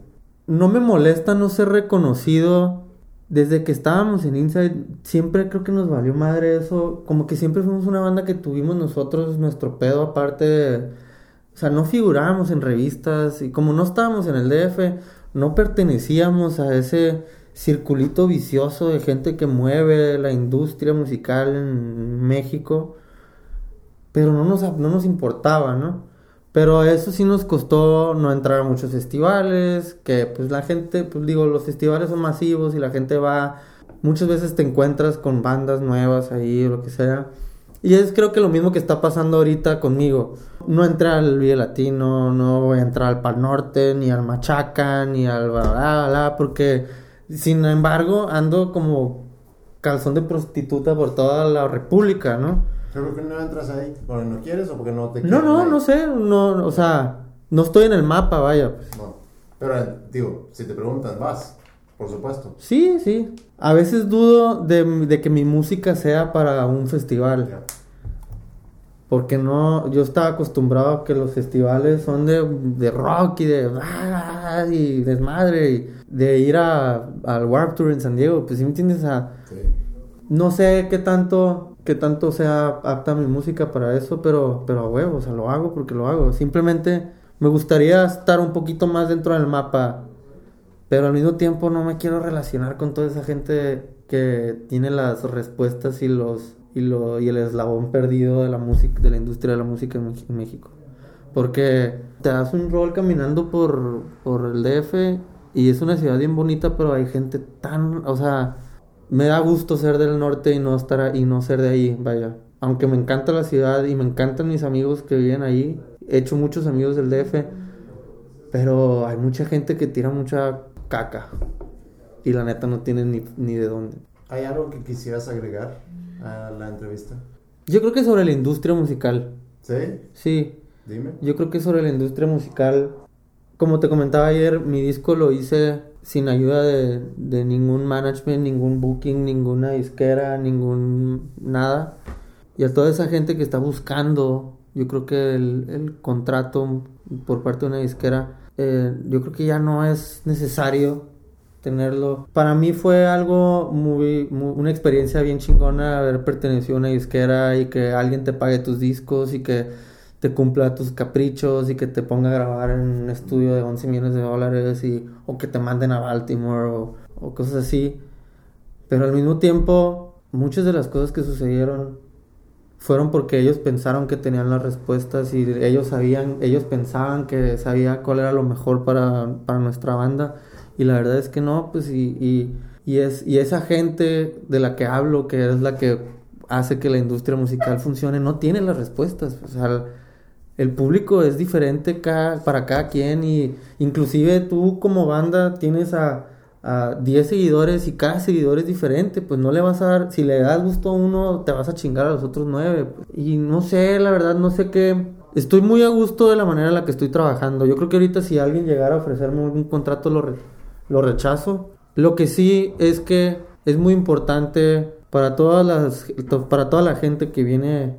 no me molesta no ser reconocido. Desde que estábamos en Inside, siempre creo que nos valió madre eso. Como que siempre fuimos una banda que tuvimos nosotros nuestro pedo aparte. de- o sea, no figurábamos en revistas y como no estábamos en el DF, no pertenecíamos a ese circulito vicioso de gente que mueve la industria musical en México. Pero no nos, no nos importaba, ¿no? Pero eso sí nos costó no entrar a muchos festivales, que pues la gente, pues digo, los festivales son masivos y la gente va, muchas veces te encuentras con bandas nuevas ahí o lo que sea. Y es creo que lo mismo que está pasando ahorita conmigo. No entré al Vive Latino, no voy a entrar al Pal Norte, ni al Machaca, ni al bla, bla, bla, porque sin embargo ando como calzón de prostituta por toda la república, ¿no? Pero ¿por qué no entras ahí? ¿Porque no quieres o porque no te No, no, ahí? no sé, no, o sea, no estoy en el mapa, vaya. pues. No. Pero, eh, digo, si te preguntan, vas, por supuesto. Sí, sí. A veces dudo de, de que mi música sea para un festival. Porque no, yo estaba acostumbrado a que los festivales son de, de rock y de ah, y desmadre y de ir a, al Warp Tour en San Diego, pues si me entiendes, a, Sí. no sé qué tanto, qué tanto sea apta mi música para eso, pero, pero a huevo, o sea, lo hago porque lo hago. Simplemente me gustaría estar un poquito más dentro del mapa, pero al mismo tiempo no me quiero relacionar con toda esa gente que tiene las respuestas y los y lo y el eslabón perdido de la música, de la industria de la música en, México. Porque te das un rol caminando por, por el DF y es una ciudad bien bonita, pero hay gente tan, o sea, me da gusto ser del norte y no estar ahí- y no ser de ahí, vaya. Aunque me encanta la ciudad y me encantan mis amigos que viven ahí, he hecho muchos amigos del DF, pero hay mucha gente que tira mucha caca y la neta no tiene ni, ni de dónde. ¿Hay algo que quisieras agregar a la entrevista? Yo creo que sobre la industria musical, ¿Sí? sí, Dime. Yo creo que sobre la industria musical, como te comentaba ayer, mi disco lo hice sin ayuda de, de ningún management, ningún booking, ninguna disquera, ningún nada. Y a toda esa gente que está buscando, yo creo que el, el contrato por parte de una disquera, eh, yo creo que ya no es necesario tenerlo. Para mí fue algo muy, muy- una experiencia bien chingona haber pertenecido a una disquera y que alguien te pague tus discos y que te cumpla tus caprichos y que te ponga a grabar en un estudio de 11 millones de dólares y, o que te manden a Baltimore o, o cosas así. Pero al mismo tiempo, muchas de las cosas que sucedieron fueron porque ellos pensaron que tenían las respuestas y ellos sabían, ellos pensaban que sabía cuál era lo mejor para, para nuestra banda y la verdad es que no, pues y, y, y es, y esa gente de la que hablo, que es la que hace que la industria musical funcione, no tiene las respuestas, o sea, el público es diferente cada, para cada quien y inclusive tú como banda tienes a, a 10 seguidores y cada seguidor es diferente, pues no le vas a dar, si le das gusto a uno, te vas a chingar a los otros nueve. Y no sé, la verdad, no sé qué. Estoy muy a gusto de la manera en la que estoy trabajando. Yo creo que ahorita si alguien llegara a ofrecerme un contrato lo, lo rechazo. Lo que sí es que es muy importante para todas las para toda la gente que viene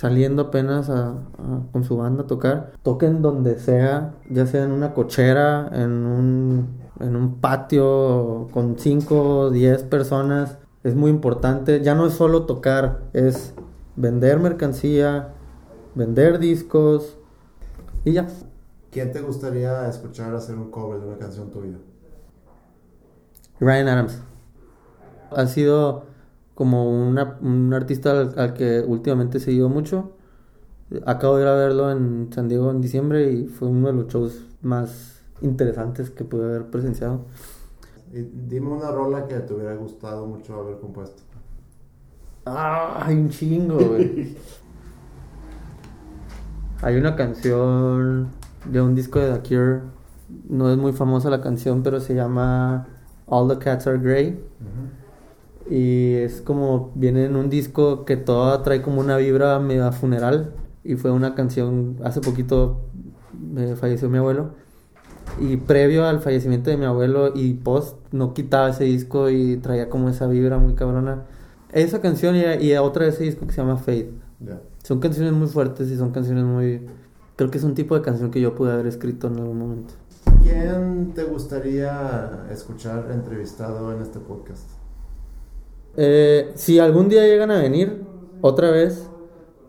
saliendo apenas a- a- con su banda a tocar, toquen donde sea, ya sea en una cochera, en un, en un patio con 5 o 10 personas, es muy importante. Ya no es solo tocar, es vender mercancía, vender discos y ya. ¿Quién te gustaría escuchar hacer un cover de una canción tuya? Ryan Adams. Ha sido como una- un artista al, al que últimamente he seguido mucho. Acabo de ir a verlo en San Diego en diciembre y fue uno de los shows más interesantes que pude haber presenciado. Y dime una rola que te hubiera gustado mucho haber compuesto. Ah, hay un chingo, güey. *laughs* hay una canción de un disco de The Cure. No es muy famosa la canción, pero se llama All the Cats Are Grey. Y es como, viene en un disco que toda trae como una vibra medio funeral. Y fue una canción, hace poquito me falleció mi abuelo. Y previo al fallecimiento de mi abuelo y post, no quitaba ese disco y traía como esa vibra muy cabrona. Esa canción y, y otra de ese disco que se llama Fate. Ya. Son canciones muy fuertes y son canciones muy... Creo que es un tipo de canción que yo pude haber escrito en algún momento. ¿Quién te gustaría escuchar entrevistado en este podcast? Eh, si algún día llegan a venir, otra vez,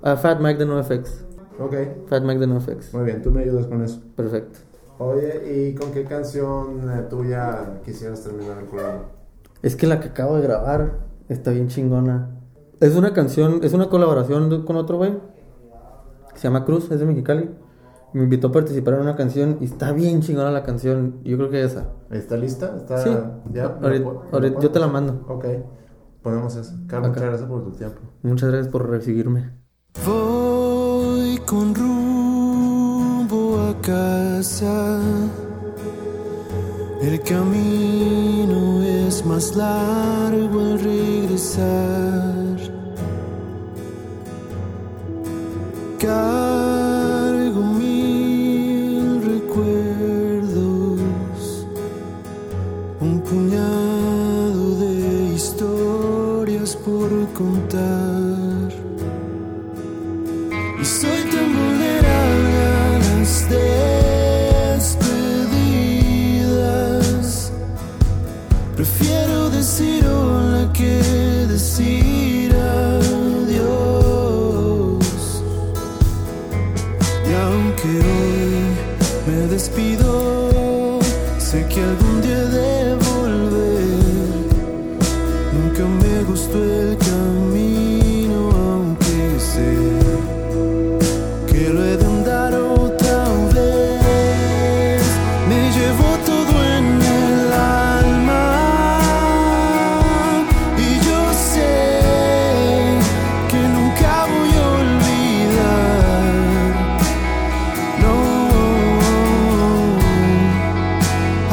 a Fat Mike de NoFX. Ok, Fat Mike de NoFX. muy bien, tú me ayudas con eso. Perfecto. Oye, ¿y con qué canción eh, tuya quisieras terminar el programa? Es que la que acabo de grabar está bien chingona. Es una canción, es una colaboración con otro güey. que Se llama Cruz, es de Mexicali. Me invitó a participar en una canción y está bien chingona la canción. Yo creo que esa. ¿Está lista? ¿Está Sí. ya? ¿Me Ahorita- ahorita yo te la mando. Ok, ponemos eso. Carlos, muchas gracias por tu tiempo. Muchas gracias por recibirme. Voy con rumbo a casa. El camino es más largo al regresar. Cargo por contar.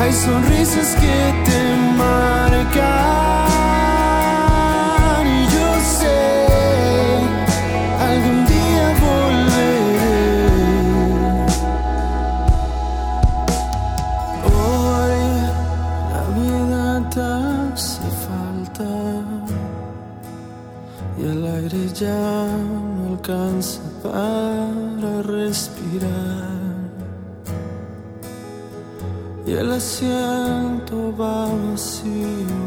Hay sonrisas que te marcan y yo sé algún día volveré. Hoy la vida te hace falta y el aire ya no alcanza para Va vacío